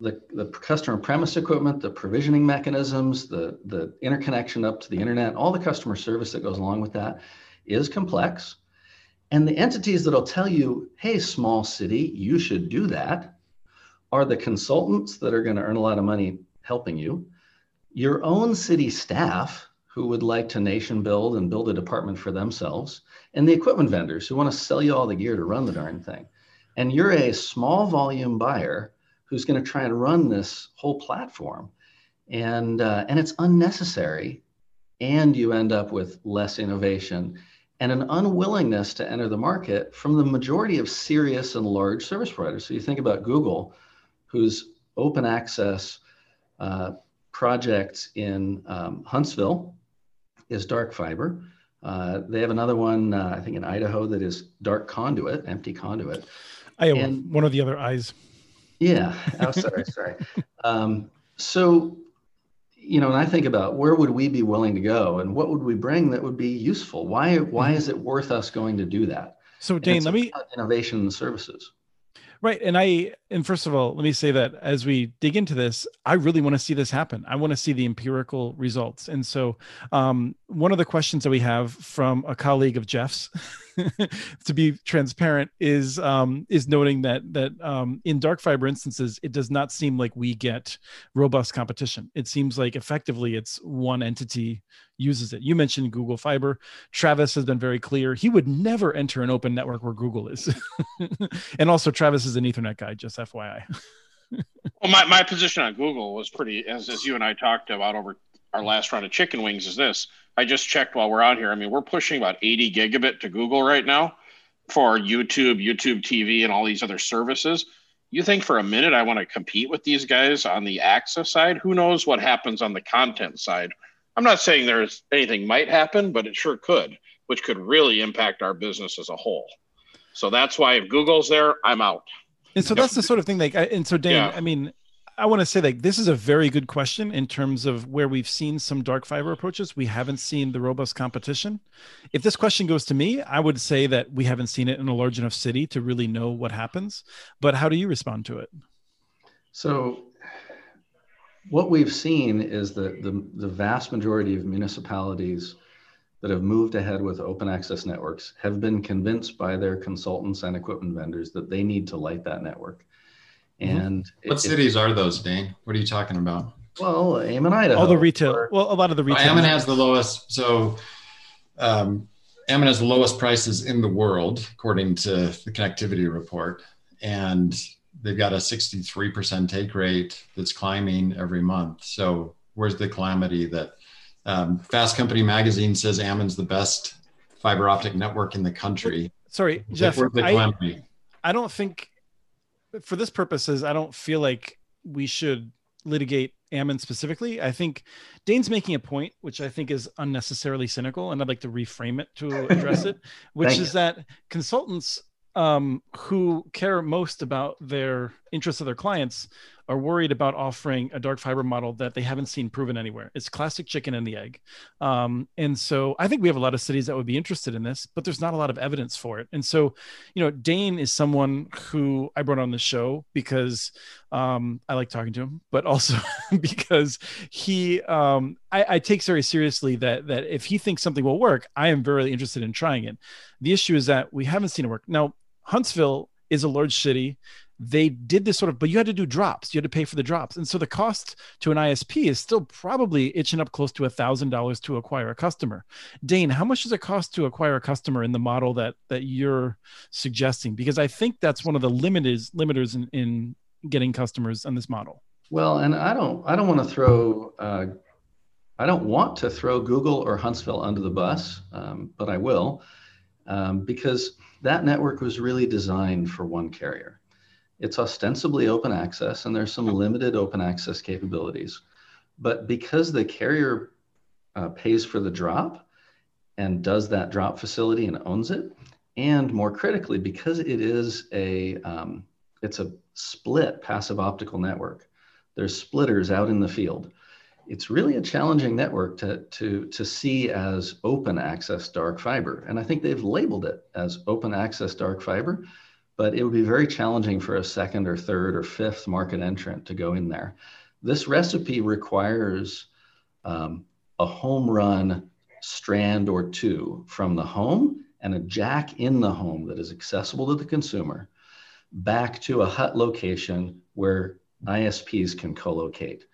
the, the customer premise equipment, the provisioning mechanisms, the, the interconnection up to the internet, all the customer service that goes along with that is complex. And the entities that'll tell you, hey, small city, you should do that, are the consultants that are going to earn a lot of money helping you your own city staff who would like to nation build and build a department for themselves, and the equipment vendors who want to sell you all the gear to run the darn thing. And you're a small volume buyer who's going to try and run this whole platform. And, uh, and it's unnecessary. And you end up with less innovation and an unwillingness to enter the market from the majority of serious and large service providers. So you think about Google, whose open access uh, project in um, Huntsville is dark fiber. Uh, they have another one, uh, I think, in Idaho that is dark conduit, empty conduit. Iowa, and, one of the other eyes. Yeah. Oh, sorry, sorry. Um, so, you know, and I think about where would we be willing to go, and what would we bring that would be useful? Why? Why mm-hmm. is it worth us going to do that? So, Dane, let me innovation and services. Right. And I, and first of all, let me say that as we dig into this, I really want to see this happen. I want to see the empirical results. And so, um, one of the questions that we have from a colleague of Jeff's to be transparent, is um, is noting that that um, in dark fiber instances, it does not seem like we get robust competition. It seems like effectively it's one entity uses it. You mentioned Google Fiber. Travis has been very clear he would never enter an open network where Google is. and also, Travis is an Ethernet guy, just FYI. well, my, my position on Google was pretty, as, as you and I talked about over our last round of chicken wings, is this I just checked while we're out here. I mean, we're pushing about 80 gigabit to Google right now for YouTube, YouTube TV, and all these other services. You think for a minute I want to compete with these guys on the access side? Who knows what happens on the content side? I'm not saying there's anything might happen, but it sure could, which could really impact our business as a whole. So that's why if Google's there, I'm out. And so that's the sort of thing like, and so Dan, yeah. I mean, I want to say like this is a very good question in terms of where we've seen some dark fiber approaches. We haven't seen the robust competition. If this question goes to me, I would say that we haven't seen it in a large enough city to really know what happens. But how do you respond to it? So what we've seen is that the, the vast majority of municipalities that have moved ahead with open access networks have been convinced by their consultants and equipment vendors that they need to light that network. Mm-hmm. And what it, cities it, are those, Dane? What are you talking about? Well, Ammon, Idaho. All the retail. Or, well, a lot of the retail. Well, Ammon has the lowest. So, um, Ammon has the lowest prices in the world, according to the connectivity report. And they've got a 63% take rate that's climbing every month. So, where's the calamity that um, Fast Company magazine says Ammon's the best fiber optic network in the country? Sorry, Jeff. I, I don't think for this purposes, I don't feel like we should litigate Ammon specifically. I think Dane's making a point, which I think is unnecessarily cynical, and I'd like to reframe it to address it, which is you. that consultants um, who care most about their interests of their clients are worried about offering a dark fiber model that they haven't seen proven anywhere. It's classic chicken and the egg. Um, and so I think we have a lot of cities that would be interested in this, but there's not a lot of evidence for it. And so, you know, Dane is someone who I brought on the show because um, I like talking to him, but also because he, um, I, I take very seriously that that if he thinks something will work, I am very interested in trying it. The issue is that we haven't seen it work. Now, Huntsville is a large city they did this sort of, but you had to do drops. You had to pay for the drops. And so the cost to an ISP is still probably itching up close to a thousand dollars to acquire a customer. Dane, how much does it cost to acquire a customer in the model that that you're suggesting? Because I think that's one of the limiters limiters in, in getting customers on this model. Well, and I don't I don't want to throw uh, I don't want to throw Google or Huntsville under the bus, um, but I will um, because that network was really designed for one carrier. It's ostensibly open access, and there's some limited open access capabilities. But because the carrier uh, pays for the drop and does that drop facility and owns it, and more critically, because it is a um, it's a split passive optical network. There's splitters out in the field. It's really a challenging network to, to, to see as open access dark fiber. And I think they've labeled it as open access dark fiber but it would be very challenging for a second or third or fifth market entrant to go in there. This recipe requires um, a home run strand or two from the home and a jack in the home that is accessible to the consumer back to a hut location where ISPs can co-locate.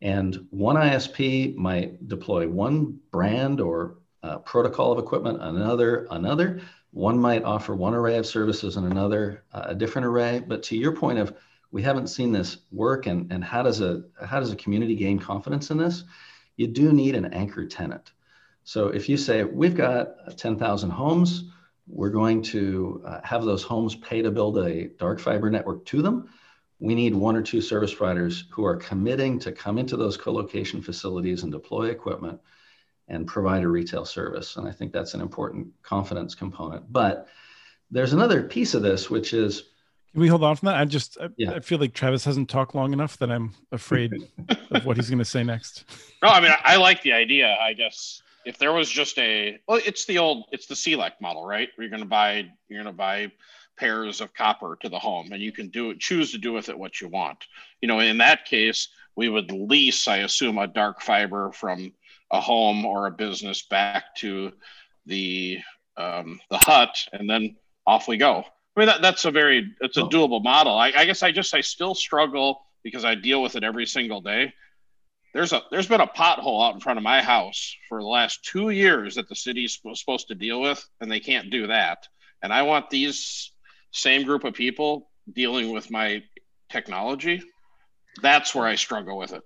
And one ISP might deploy one brand or uh, protocol of equipment, another, another, one might offer one array of services and another uh, a different array. But to your point of we haven't seen this work and, and how does a how does a community gain confidence in this? You do need an anchor tenant. So if you say we've got 10,000 homes, we're going to uh, have those homes pay to build a dark fiber network to them. We need one or two service providers who are committing to come into those co-location facilities and deploy equipment and provide a retail service. And I think that's an important confidence component. But there's another piece of this, which is can we hold on from that? I just I, yeah. I feel like Travis hasn't talked long enough that I'm afraid of what he's going to say next. No, I mean I like the idea. I guess if there was just a well, it's the old it's the CLEC model, right? Where you're going to buy you're going to buy pairs of copper to the home, and you can do it choose to do with it what you want. You know, in that case, we would lease, I assume, a dark fiber from a home or a business back to the um, the hut, and then off we go. I mean, that, that's a very it's a doable model. I, I guess I just I still struggle because I deal with it every single day. There's a there's been a pothole out in front of my house for the last two years that the city's supposed to deal with, and they can't do that. And I want these same group of people dealing with my technology. That's where I struggle with it.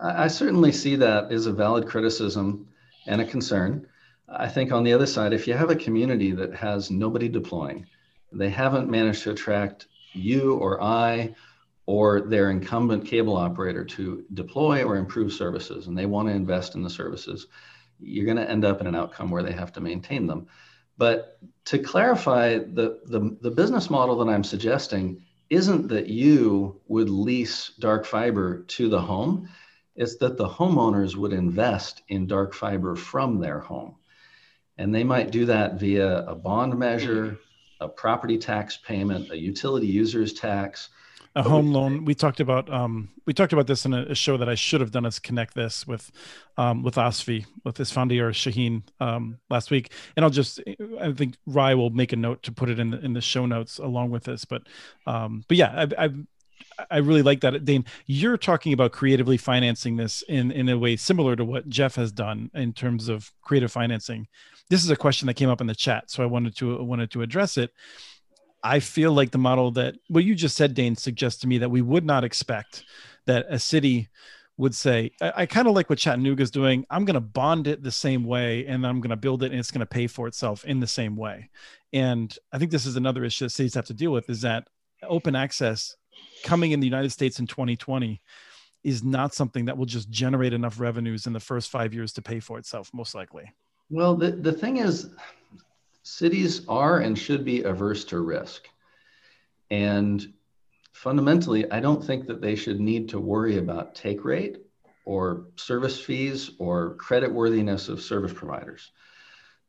I certainly see that as a valid criticism and a concern. I think on the other side, if you have a community that has nobody deploying, they haven't managed to attract you or I or their incumbent cable operator to deploy or improve services, and they want to invest in the services, you're going to end up in an outcome where they have to maintain them. But to clarify, the, the, the business model that I'm suggesting isn't that you would lease dark fiber to the home it's that the homeowners would invest in dark fiber from their home. And they might do that via a bond measure, a property tax payment, a utility users tax, a home loan. We talked about um, we talked about this in a, a, show that I should have done is connect this with um, with Osfi with his founder Shaheen um, last week, and I'll just I think Ry will make a note to put it in the, in the show notes along with this. But um, but yeah, I, I I really like that, Dane. You're talking about creatively financing this in in a way similar to what Jeff has done in terms of creative financing. This is a question that came up in the chat, so I wanted to wanted to address it. I feel like the model that what you just said, Dane, suggests to me that we would not expect that a city would say, I, I kind of like what Chattanooga is doing. I'm going to bond it the same way and I'm going to build it and it's going to pay for itself in the same way. And I think this is another issue that cities have to deal with is that open access coming in the United States in 2020 is not something that will just generate enough revenues in the first five years to pay for itself, most likely. Well, the, the thing is, cities are and should be averse to risk. And fundamentally, I don't think that they should need to worry about take rate or service fees or credit worthiness of service providers.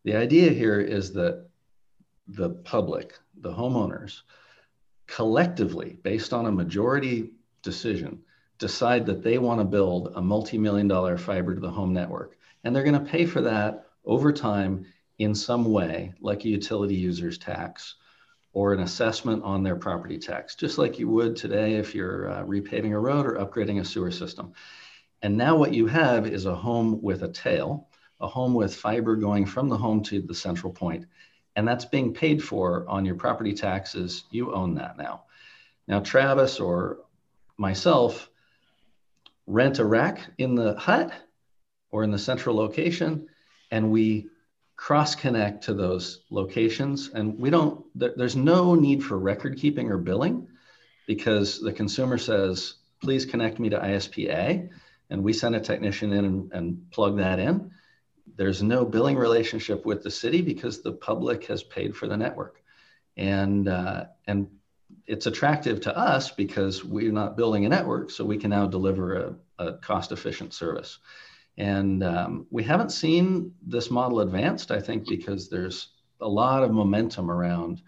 The idea here is that the public, the homeowners, collectively, based on a majority decision, decide that they want to build a multi-million dollar fiber to the home network. And they're going to pay for that over time in some way, like a utility user's tax or an assessment on their property tax, just like you would today if you're uh, repaving a road or upgrading a sewer system. And now what you have is a home with a tail, a home with fiber going from the home to the central point, and that's being paid for on your property taxes. You own that now. Now, Travis or myself rent a rack in the hut or in the central location, and we cross connect to those locations. And we don't, there, there's no need for record keeping or billing because the consumer says, please connect me to ISPA. And we send a technician in and, and plug that in. There's no billing relationship with the city because the public has paid for the network. And, uh, and it's attractive to us because we're not building a network, so we can now deliver a, a cost efficient service. And um, we haven't seen this model advanced, I think, because there's a lot of momentum around,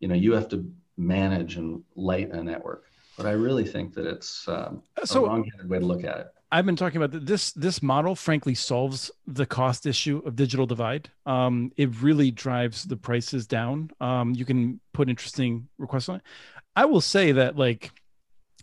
you know, you have to manage and light a network. But I really think that it's um, so, a wrong-headed way to look at it. I've been talking about this. This model, frankly, solves the cost issue of digital divide. Um, it really drives the prices down. Um, you can put interesting requests on it. I will say that, like,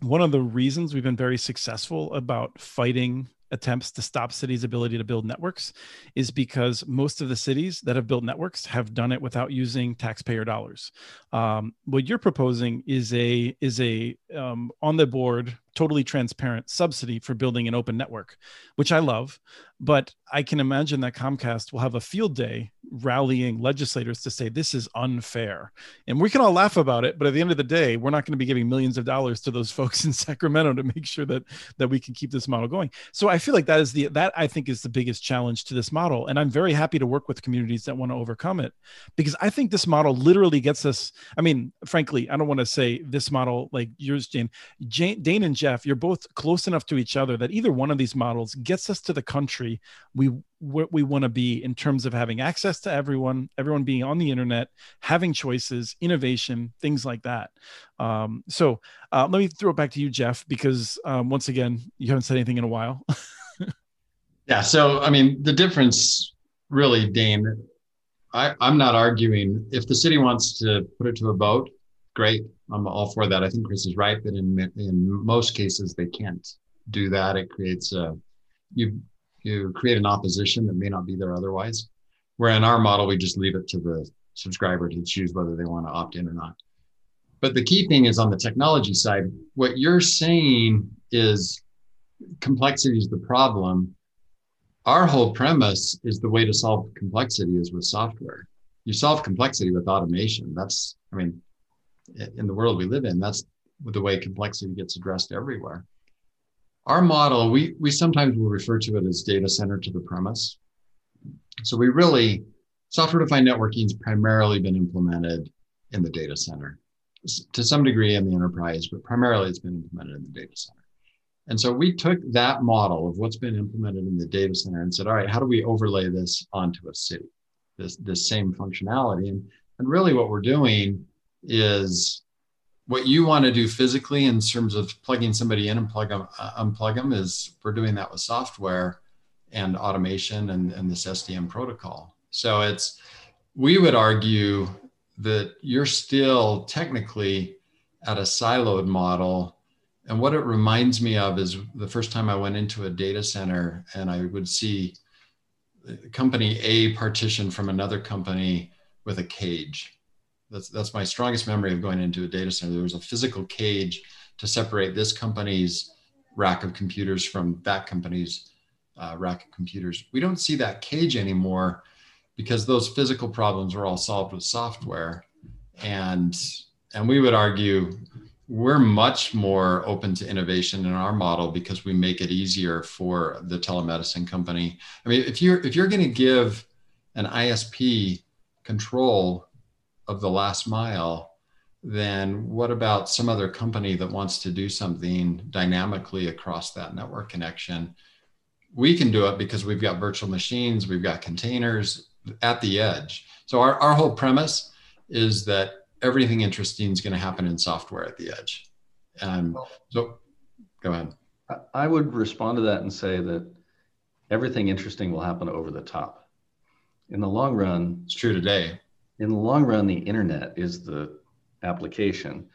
one of the reasons we've been very successful about fighting attempts to stop cities' ability to build networks is because most of the cities that have built networks have done it without using taxpayer dollars. Um, what you're proposing is a is a um, on the board totally transparent subsidy for building an open network, which I love. But I can imagine that Comcast will have a field day rallying legislators to say this is unfair. And we can all laugh about it, but at the end of the day, we're not going to be giving millions of dollars to those folks in Sacramento to make sure that that we can keep this model going. So I feel like that is the that I think is the biggest challenge to this model. And I'm very happy to work with communities that want to overcome it because I think this model literally gets us. I mean, frankly, I don't want to say this model like yours, Jane. Jane Dane and Jeff, you're both close enough to each other that either one of these models gets us to the country we what we want to be in terms of having access to everyone, everyone being on the internet, having choices, innovation, things like that. Um, so uh, let me throw it back to you, Jeff, because um, once again, you haven't said anything in a while. yeah. So, I mean, the difference really, Dane, I, I'm not arguing. If the city wants to put it to a vote, great. I'm all for that. I think Chris is right that in in most cases they can't do that. It creates a you you create an opposition that may not be there otherwise. Where in our model, we just leave it to the subscriber to choose whether they want to opt in or not. But the key thing is on the technology side, what you're saying is complexity is the problem. Our whole premise is the way to solve complexity is with software. You solve complexity with automation. That's, I mean, in the world we live in, that's the way complexity gets addressed everywhere. Our model, we, we sometimes will refer to it as data center to the premise. So we really, software defined networking has primarily been implemented in the data center to some degree in the enterprise, but primarily it's been implemented in the data center. And so we took that model of what's been implemented in the data center and said, all right, how do we overlay this onto a city, this, this same functionality? And, and really what we're doing is what you want to do physically in terms of plugging somebody in and plug them, uh, unplug them is we're doing that with software and automation and, and this SDN protocol. So it's, we would argue that you're still technically at a siloed model. And what it reminds me of is the first time I went into a data center and I would see company A partition from another company with a cage that's that's my strongest memory of going into a data center. There was a physical cage to separate this company's rack of computers from that company's uh, rack of computers. We don't see that cage anymore because those physical problems were all solved with software, and and we would argue we're much more open to innovation in our model because we make it easier for the telemedicine company. I mean, if you're if you're going to give an ISP control of the last mile, then what about some other company that wants to do something dynamically across that network connection? We can do it because we've got virtual machines, we've got containers at the edge. So our, our whole premise is that everything interesting is going to happen in software at the edge. Um, and so go ahead. I would respond to that and say that everything interesting will happen over the top. In the long run, it's true today. In the long run, the internet is the application.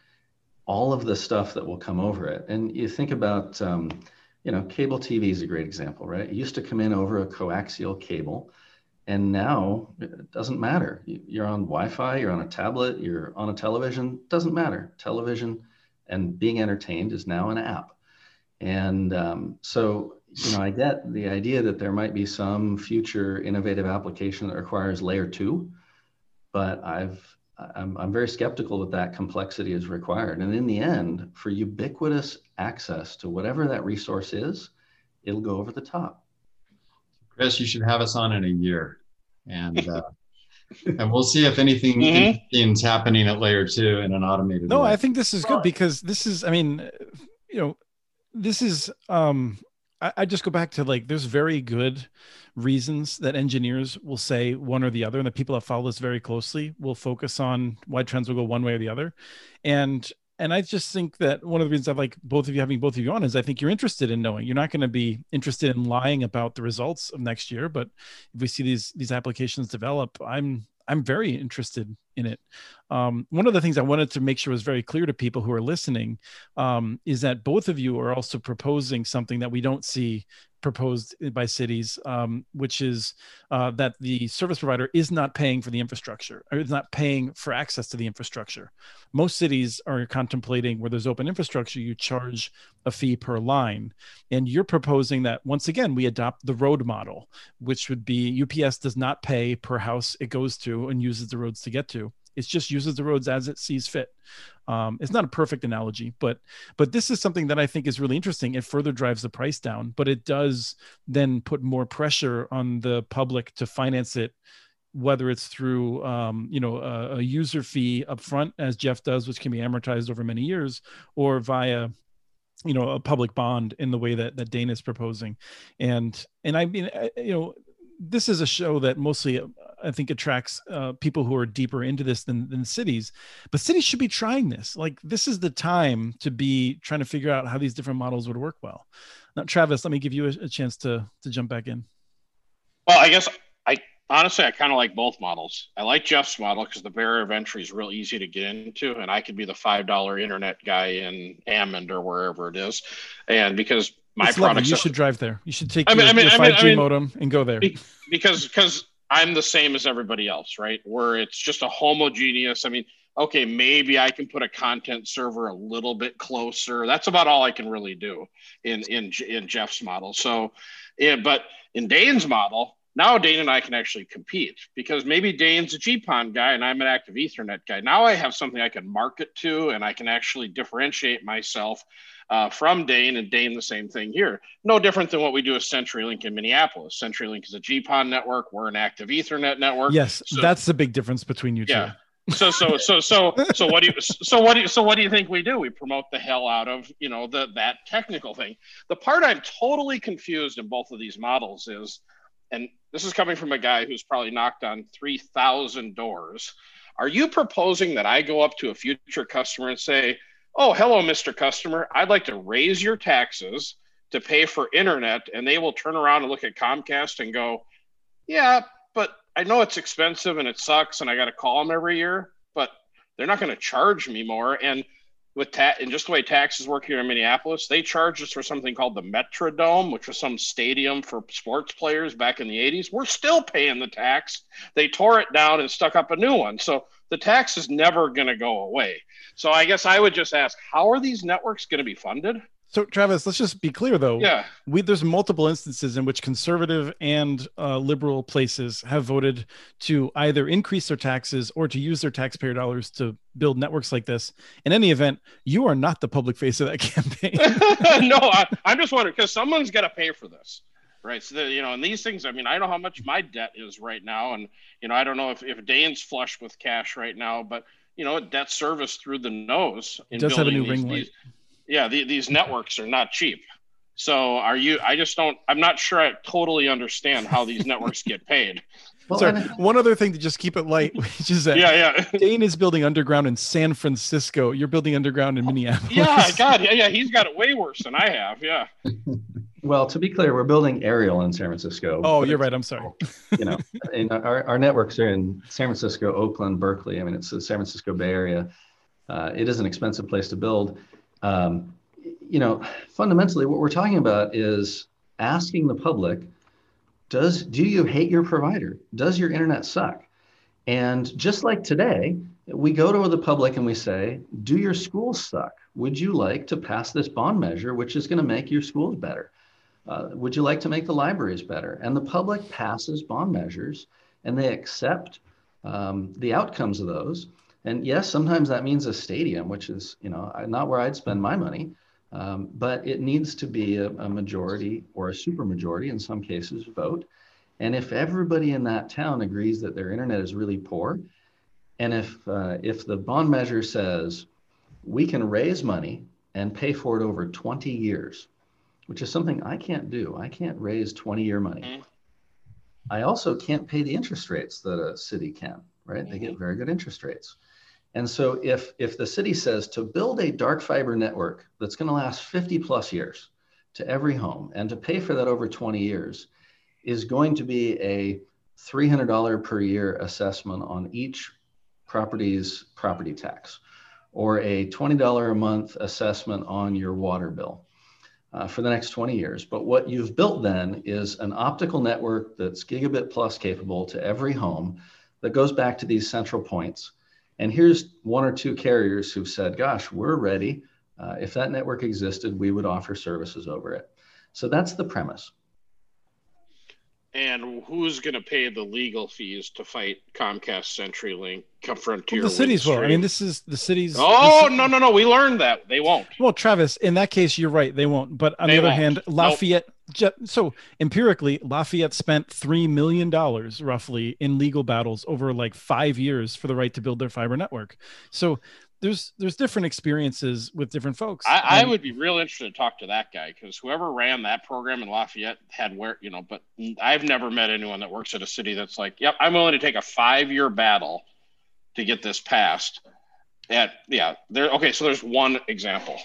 All of the stuff that will come over it. And you think about, um, you know, cable TV is a great example, right? It used to come in over a coaxial cable. And now it doesn't matter. You're on Wi Fi, you're on a tablet, you're on a television, doesn't matter. Television and being entertained is now an app. And um, so, you know, I get the idea that there might be some future innovative application that requires layer two, but I've I'm, I'm very skeptical that that complexity is required. And in the end, for ubiquitous access to whatever that resource is, it'll go over the top. Chris, you should have us on in a year, and uh, and we'll see if anything mm-hmm. is happening at layer two in an automated. No, way. I think this is good because this is. I mean, you know, this is um I, I just go back to like there's very good reasons that engineers will say one or the other and the people that follow this very closely will focus on why trends will go one way or the other and and I just think that one of the reasons I like both of you having both of you on is I think you're interested in knowing. You're not going to be interested in lying about the results of next year, but if we see these these applications develop, I'm I'm very interested in it. Um, one of the things I wanted to make sure was very clear to people who are listening um, is that both of you are also proposing something that we don't see proposed by cities, um, which is uh, that the service provider is not paying for the infrastructure or is not paying for access to the infrastructure. Most cities are contemplating where there's open infrastructure, you charge a fee per line. And you're proposing that once again, we adopt the road model, which would be UPS does not pay per house it goes to and uses the roads to get to. It just uses the roads as it sees fit. Um, it's not a perfect analogy, but but this is something that I think is really interesting. It further drives the price down, but it does then put more pressure on the public to finance it whether it's through um, you know a, a, user fee upfront as jeff does which can be amortized over many years or via you know a public bond in the way that that dane is proposing and and i mean you know this is a show that mostly I think attracts uh, people who are deeper into this than, than cities. But cities should be trying this. Like this is the time to be trying to figure out how these different models would work well. Now, Travis, let me give you a, a chance to to jump back in. Well, I guess I honestly I kind of like both models. I like Jeff's model because the barrier of entry is real easy to get into, and I could be the five dollar internet guy in Hammond or wherever it is, and because my product you should drive there. You should take I mean, your, I mean, your 5G I mean, modem and go there. Because because I'm the same as everybody else, right? Where it's just a homogeneous. I mean, okay, maybe I can put a content server a little bit closer. That's about all I can really do in in in Jeff's model. So, yeah, but in Dane's model, now Dane and I can actually compete because maybe Dane's a GPON guy and I'm an active Ethernet guy. Now I have something I can market to and I can actually differentiate myself uh, from Dane, and Dane the same thing here. No different than what we do with CenturyLink in Minneapolis. CenturyLink is a GPON network. We're an active Ethernet network. Yes, so, that's the big difference between you yeah. two. so so so so so what do you so what do you so what do you think we do? We promote the hell out of you know the that technical thing. The part I'm totally confused in both of these models is, and this is coming from a guy who's probably knocked on three thousand doors. Are you proposing that I go up to a future customer and say, oh, hello, Mr. Customer. I'd like to raise your taxes to pay for internet. And they will turn around and look at Comcast and go, yeah, but I know it's expensive and it sucks and I got to call them every year, but they're not going to charge me more. And with ta- and just the way taxes work here in Minneapolis, they charge us for something called the Metrodome, which was some stadium for sports players back in the 80s. We're still paying the tax. They tore it down and stuck up a new one. So the tax is never going to go away. So I guess I would just ask, how are these networks going to be funded? So Travis, let's just be clear though. Yeah. We there's multiple instances in which conservative and uh, liberal places have voted to either increase their taxes or to use their taxpayer dollars to build networks like this. In any event, you are not the public face of that campaign. no, I, am just wondering because someone's got to pay for this, right? So the, you know, and these things. I mean, I know how much my debt is right now, and you know, I don't know if if Dane's flush with cash right now, but you know debt service through the nose. It does have a new these, ring light. These, yeah, the, these networks are not cheap. So are you? I just don't. I'm not sure I totally understand how these networks get paid. Well, Sorry, one other thing to just keep it light, which is that yeah, yeah. Dane is building underground in San Francisco. You're building underground in oh, Minneapolis. Yeah, God, yeah, yeah. He's got it way worse than I have. Yeah. Well, to be clear, we're building aerial in San Francisco. Oh, you're right. I'm sorry. you know, and our, our networks are in San Francisco, Oakland, Berkeley. I mean, it's the San Francisco Bay Area. Uh, it is an expensive place to build. Um, you know, fundamentally, what we're talking about is asking the public does do you hate your provider does your internet suck and just like today we go to the public and we say do your schools suck would you like to pass this bond measure which is going to make your schools better uh, would you like to make the libraries better and the public passes bond measures and they accept um, the outcomes of those and yes sometimes that means a stadium which is you know not where i'd spend my money um, but it needs to be a, a majority or a supermajority in some cases vote. And if everybody in that town agrees that their internet is really poor, and if uh, if the bond measure says we can raise money and pay for it over 20 years, which is something I can't do. I can't raise 20 year money. Mm-hmm. I also can't pay the interest rates that a city can, right? Mm-hmm. They get mm-hmm. very good interest rates. And so if, if the city says to build a dark fiber network that's going to last 50 plus years to every home and to pay for that over 20 years is going to be a $300 per year assessment on each property's property tax or a $20 a month assessment on your water bill uh, for the next 20 years. But what you've built then is an optical network that's gigabit plus capable to every home that goes back to these central points and here's one or two carriers who've said, gosh, we're ready. Uh, if that network existed, we would offer services over it. So that's the premise. And who's going to pay the legal fees to fight Comcast, CenturyLink, Frontier? Well, the cities will. I mean, this is the cities. Oh no, no, no! We learned that they won't. Well, Travis, in that case, you're right. They won't. But on they the other won't. hand, Lafayette. Nope. So empirically, Lafayette spent three million dollars roughly in legal battles over like five years for the right to build their fiber network. So there's there's different experiences with different folks. I, I would be real interested to talk to that guy because whoever ran that program in Lafayette had where you know, but I've never met anyone that works at a city that's like, yep, I'm willing to take a five year battle to get this passed. At yeah, there. Okay, so there's one example.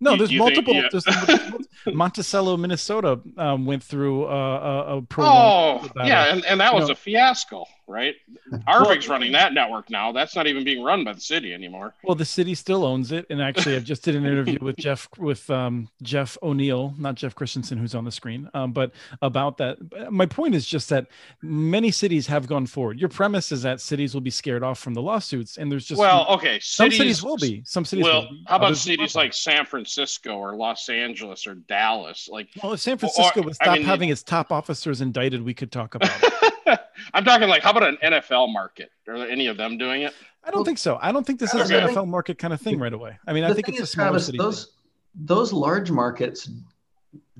No, there's multiple. Think, yeah. there's, Monticello, Minnesota, um, went through a, a program. Oh, yeah, and, and that was a fiasco, right? Arvig's well, running that network now. That's not even being run by the city anymore. Well, the city still owns it, and actually, I just did an interview with Jeff with um, Jeff O'Neill, not Jeff Christensen, who's on the screen, um, but about that. My point is just that many cities have gone forward. Your premise is that cities will be scared off from the lawsuits, and there's just well, okay, some cities, will be. Some cities. Well, how about cities like San Francisco or Los Angeles or Dallas. Like, well, if San Francisco or, would stop I mean, having its top officers indicted, we could talk about it. I'm talking like, how about an NFL market? Are there any of them doing it? I don't well, think so. I don't think this is okay. an NFL market kind of thing right away. I mean, I think it's a smaller Travis, city. Those, those large markets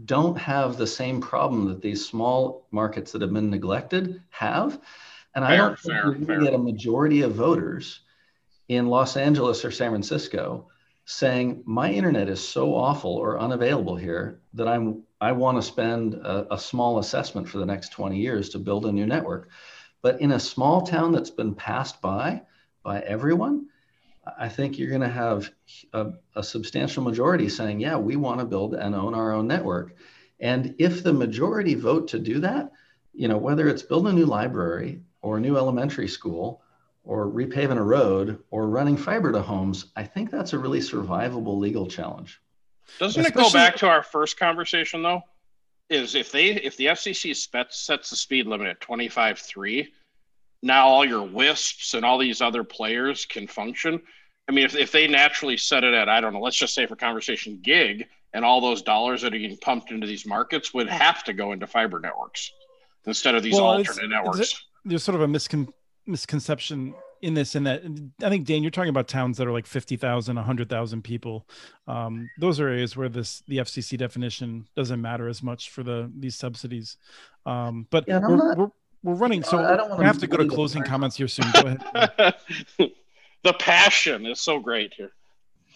don't have the same problem that these small markets that have been neglected have. And fair, I don't think fair, fair. get a majority of voters in Los Angeles or San Francisco saying my internet is so awful or unavailable here that I'm I want to spend a, a, small assessment for the next 20 years to build a new network. But in a small town that's been passed by by everyone, I think you're going to have a, a substantial majority saying, yeah, we want to build and own our own network. And if the majority vote to do that, you know, whether it's build a new library or a new elementary school or repaving a road or running fiber to homes, I think that's a really survivable legal challenge. Doesn't Especially, it go back to our first conversation though? Is if they if the FCC sets the speed limit at 25.3, now all your WISPs and all these other players can function. I mean, if, if they naturally set it at, I don't know, let's just say for conversation gig, and all those dollars that are getting pumped into these markets would have to go into fiber networks instead of these well, alternate networks. There's sort of a miscon- misconception in this and that i think dan you're talking about towns that are like 50000 100000 people um, those are areas where this the fcc definition doesn't matter as much for the these subsidies um, but yeah, we're, not, we're, we're, running so i don't we have to go to closing comments here soon go ahead the passion is so great here.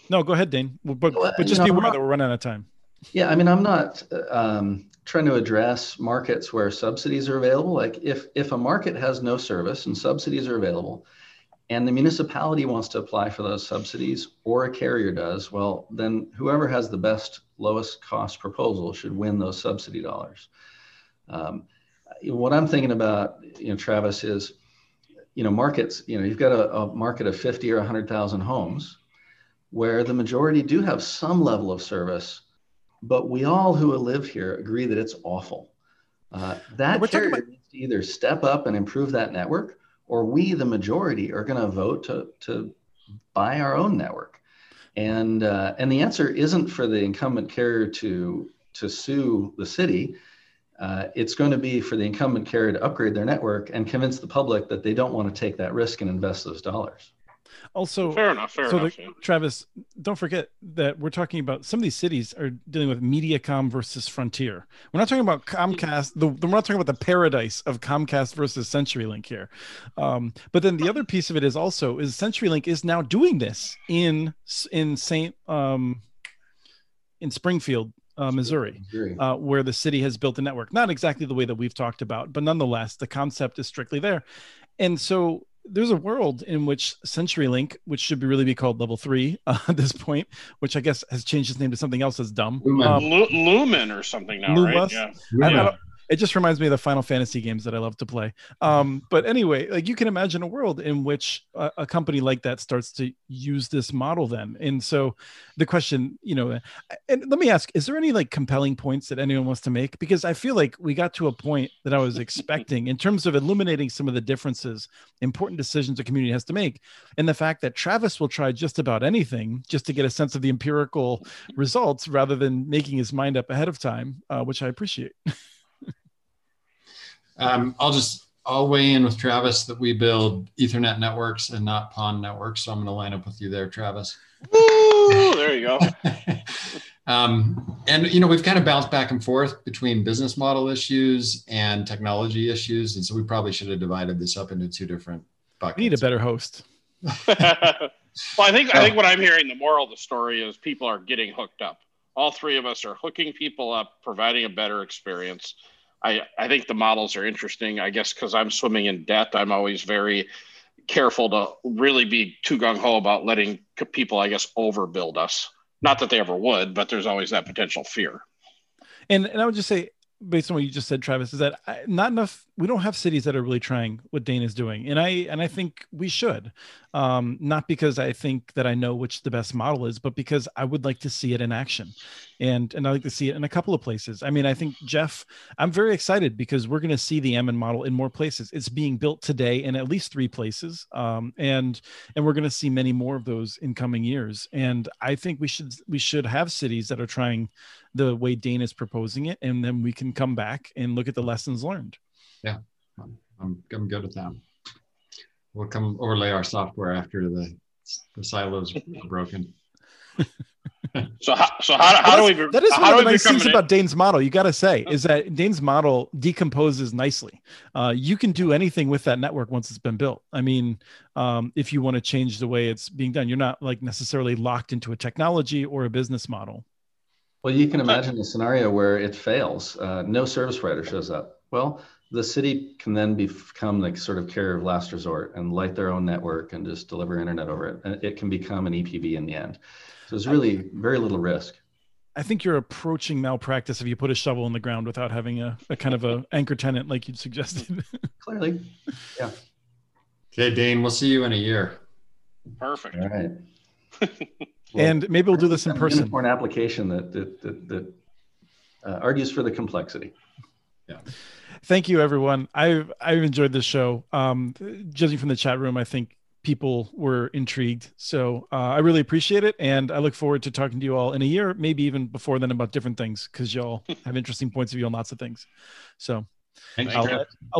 No, go ahead, Dane. But, but just you be aware I'm that we're running out of time. Yeah, I mean, I'm not um, trying to address markets where subsidies are available. Like if if a market has no service and subsidies are available, and the municipality wants to apply for those subsidies, or a carrier does, well, then whoever has the best lowest cost proposal should win those subsidy dollars. Um, what I'm thinking about, you know, Travis, is you know markets. You know, you've got a, a market of 50 or 100,000 homes, where the majority do have some level of service but we all who live here agree that it's awful. Uh, that talking carrier needs to either step up and improve that network, or we, the majority, are going to vote to to buy our own network. And uh, and the answer isn't for the incumbent carrier to to sue the city. Uh, it's going to be for the incumbent carrier to upgrade their network and convince the public that they don't want to take that risk and invest those dollars. Also, Fair enough. Fair so enough. the- yeah. Travis, don't forget that we're talking about some of these cities are dealing with Mediacom versus Frontier. We're not talking about Comcast. The, we're not talking about the paradise of Comcast versus CenturyLink here. Um, but then the other piece of it is also is CenturyLink is now doing this in in Saint um, in Springfield, uh, Missouri. Uh, where the city has built a network. Not exactly the way that we've talked about, but nonetheless, the concept is strictly there. And so there's a world in which CenturyLink, which should be really be called Level Three uh, at this point, which I guess has changed its name to something else that's dumb. Lumen. Um, Lu- Lumen or something now, right? Lumos? Yeah. I Yeah. don't- it just reminds me of the Final Fantasy games that I love to play. Um, but anyway, like you can imagine a world in which a, a company like that starts to use this model then. And so the question, you know, and let me ask, is there any like compelling points that anyone wants to make? Because I feel like we got to a point that I was expecting in terms of illuminating some of the differences, important decisions a community has to make. And the fact that Travis will try just about anything just to get a sense of the empirical results rather than making his mind up ahead of time, uh, which I appreciate. Um, I'll just I'll weigh in with Travis that we build Ethernet networks and not PON networks. So I'm going to line up with you there, Travis. Woo, there you go. um, and you know we've kind of bounced back and forth between business model issues and technology issues, and so we probably should have divided this up into two different buckets. We need a better host. well, I think I think what I'm hearing, the moral of the story is people are getting hooked up. All three of us are hooking people up, providing a better experience. I I think the models are interesting. I guess because I'm swimming in debt, I'm always very careful to really be too gung ho about letting people, I guess, overbuild us. Not that they ever would, but there's always that potential fear. And and I would just say, based on what you just said, Travis, is that I- not enough. We don't have cities that are really trying what Dane is doing, and I and I think we should. Um, not because I think that I know which the best model is, but because I would like to see it in action, and and I like to see it in a couple of places. I mean, I think Jeff, I'm very excited because we're going to see the Ammon model in more places. It's being built today in at least three places, um, and and we're going to see many more of those in coming years. And I think we should we should have cities that are trying the way Dane is proposing it, and then we can come back and look at the lessons learned. Yeah, I'm, I'm good with that. We'll come overlay our software after the, the silos are broken. So how so how, how do we That is one of the nice things about Dane's model. You got to say is that Dane's model decomposes nicely. Uh, you can do anything with that network once it's been built. I mean, um, if you want to change the way it's being done, you're not like necessarily locked into a technology or a business model. Well, you can imagine a scenario where it fails. Uh, no service provider shows up. Well, the city can then become like sort of carrier of last resort and light their own network and just deliver internet over it. And it can become an EPB in the end. So there's really very little risk. I think you're approaching malpractice if you put a shovel in the ground without having a, a kind of a anchor tenant like you suggested. Clearly. Yeah. Okay, Dane, we'll see you in a year. perfect. All right. and maybe we'll do this in person. person. an application that that that, that uh, argues for the complexity. Yeah. Thank you everyone i've i've enjoyed this show um judging from the chat room i think people were intrigued. So uh, i really appreciate it and i look forward to talking to you all in a year maybe even before then about different things because y'all have interesting points of view on lots of things. So Thanks, I'll, I'll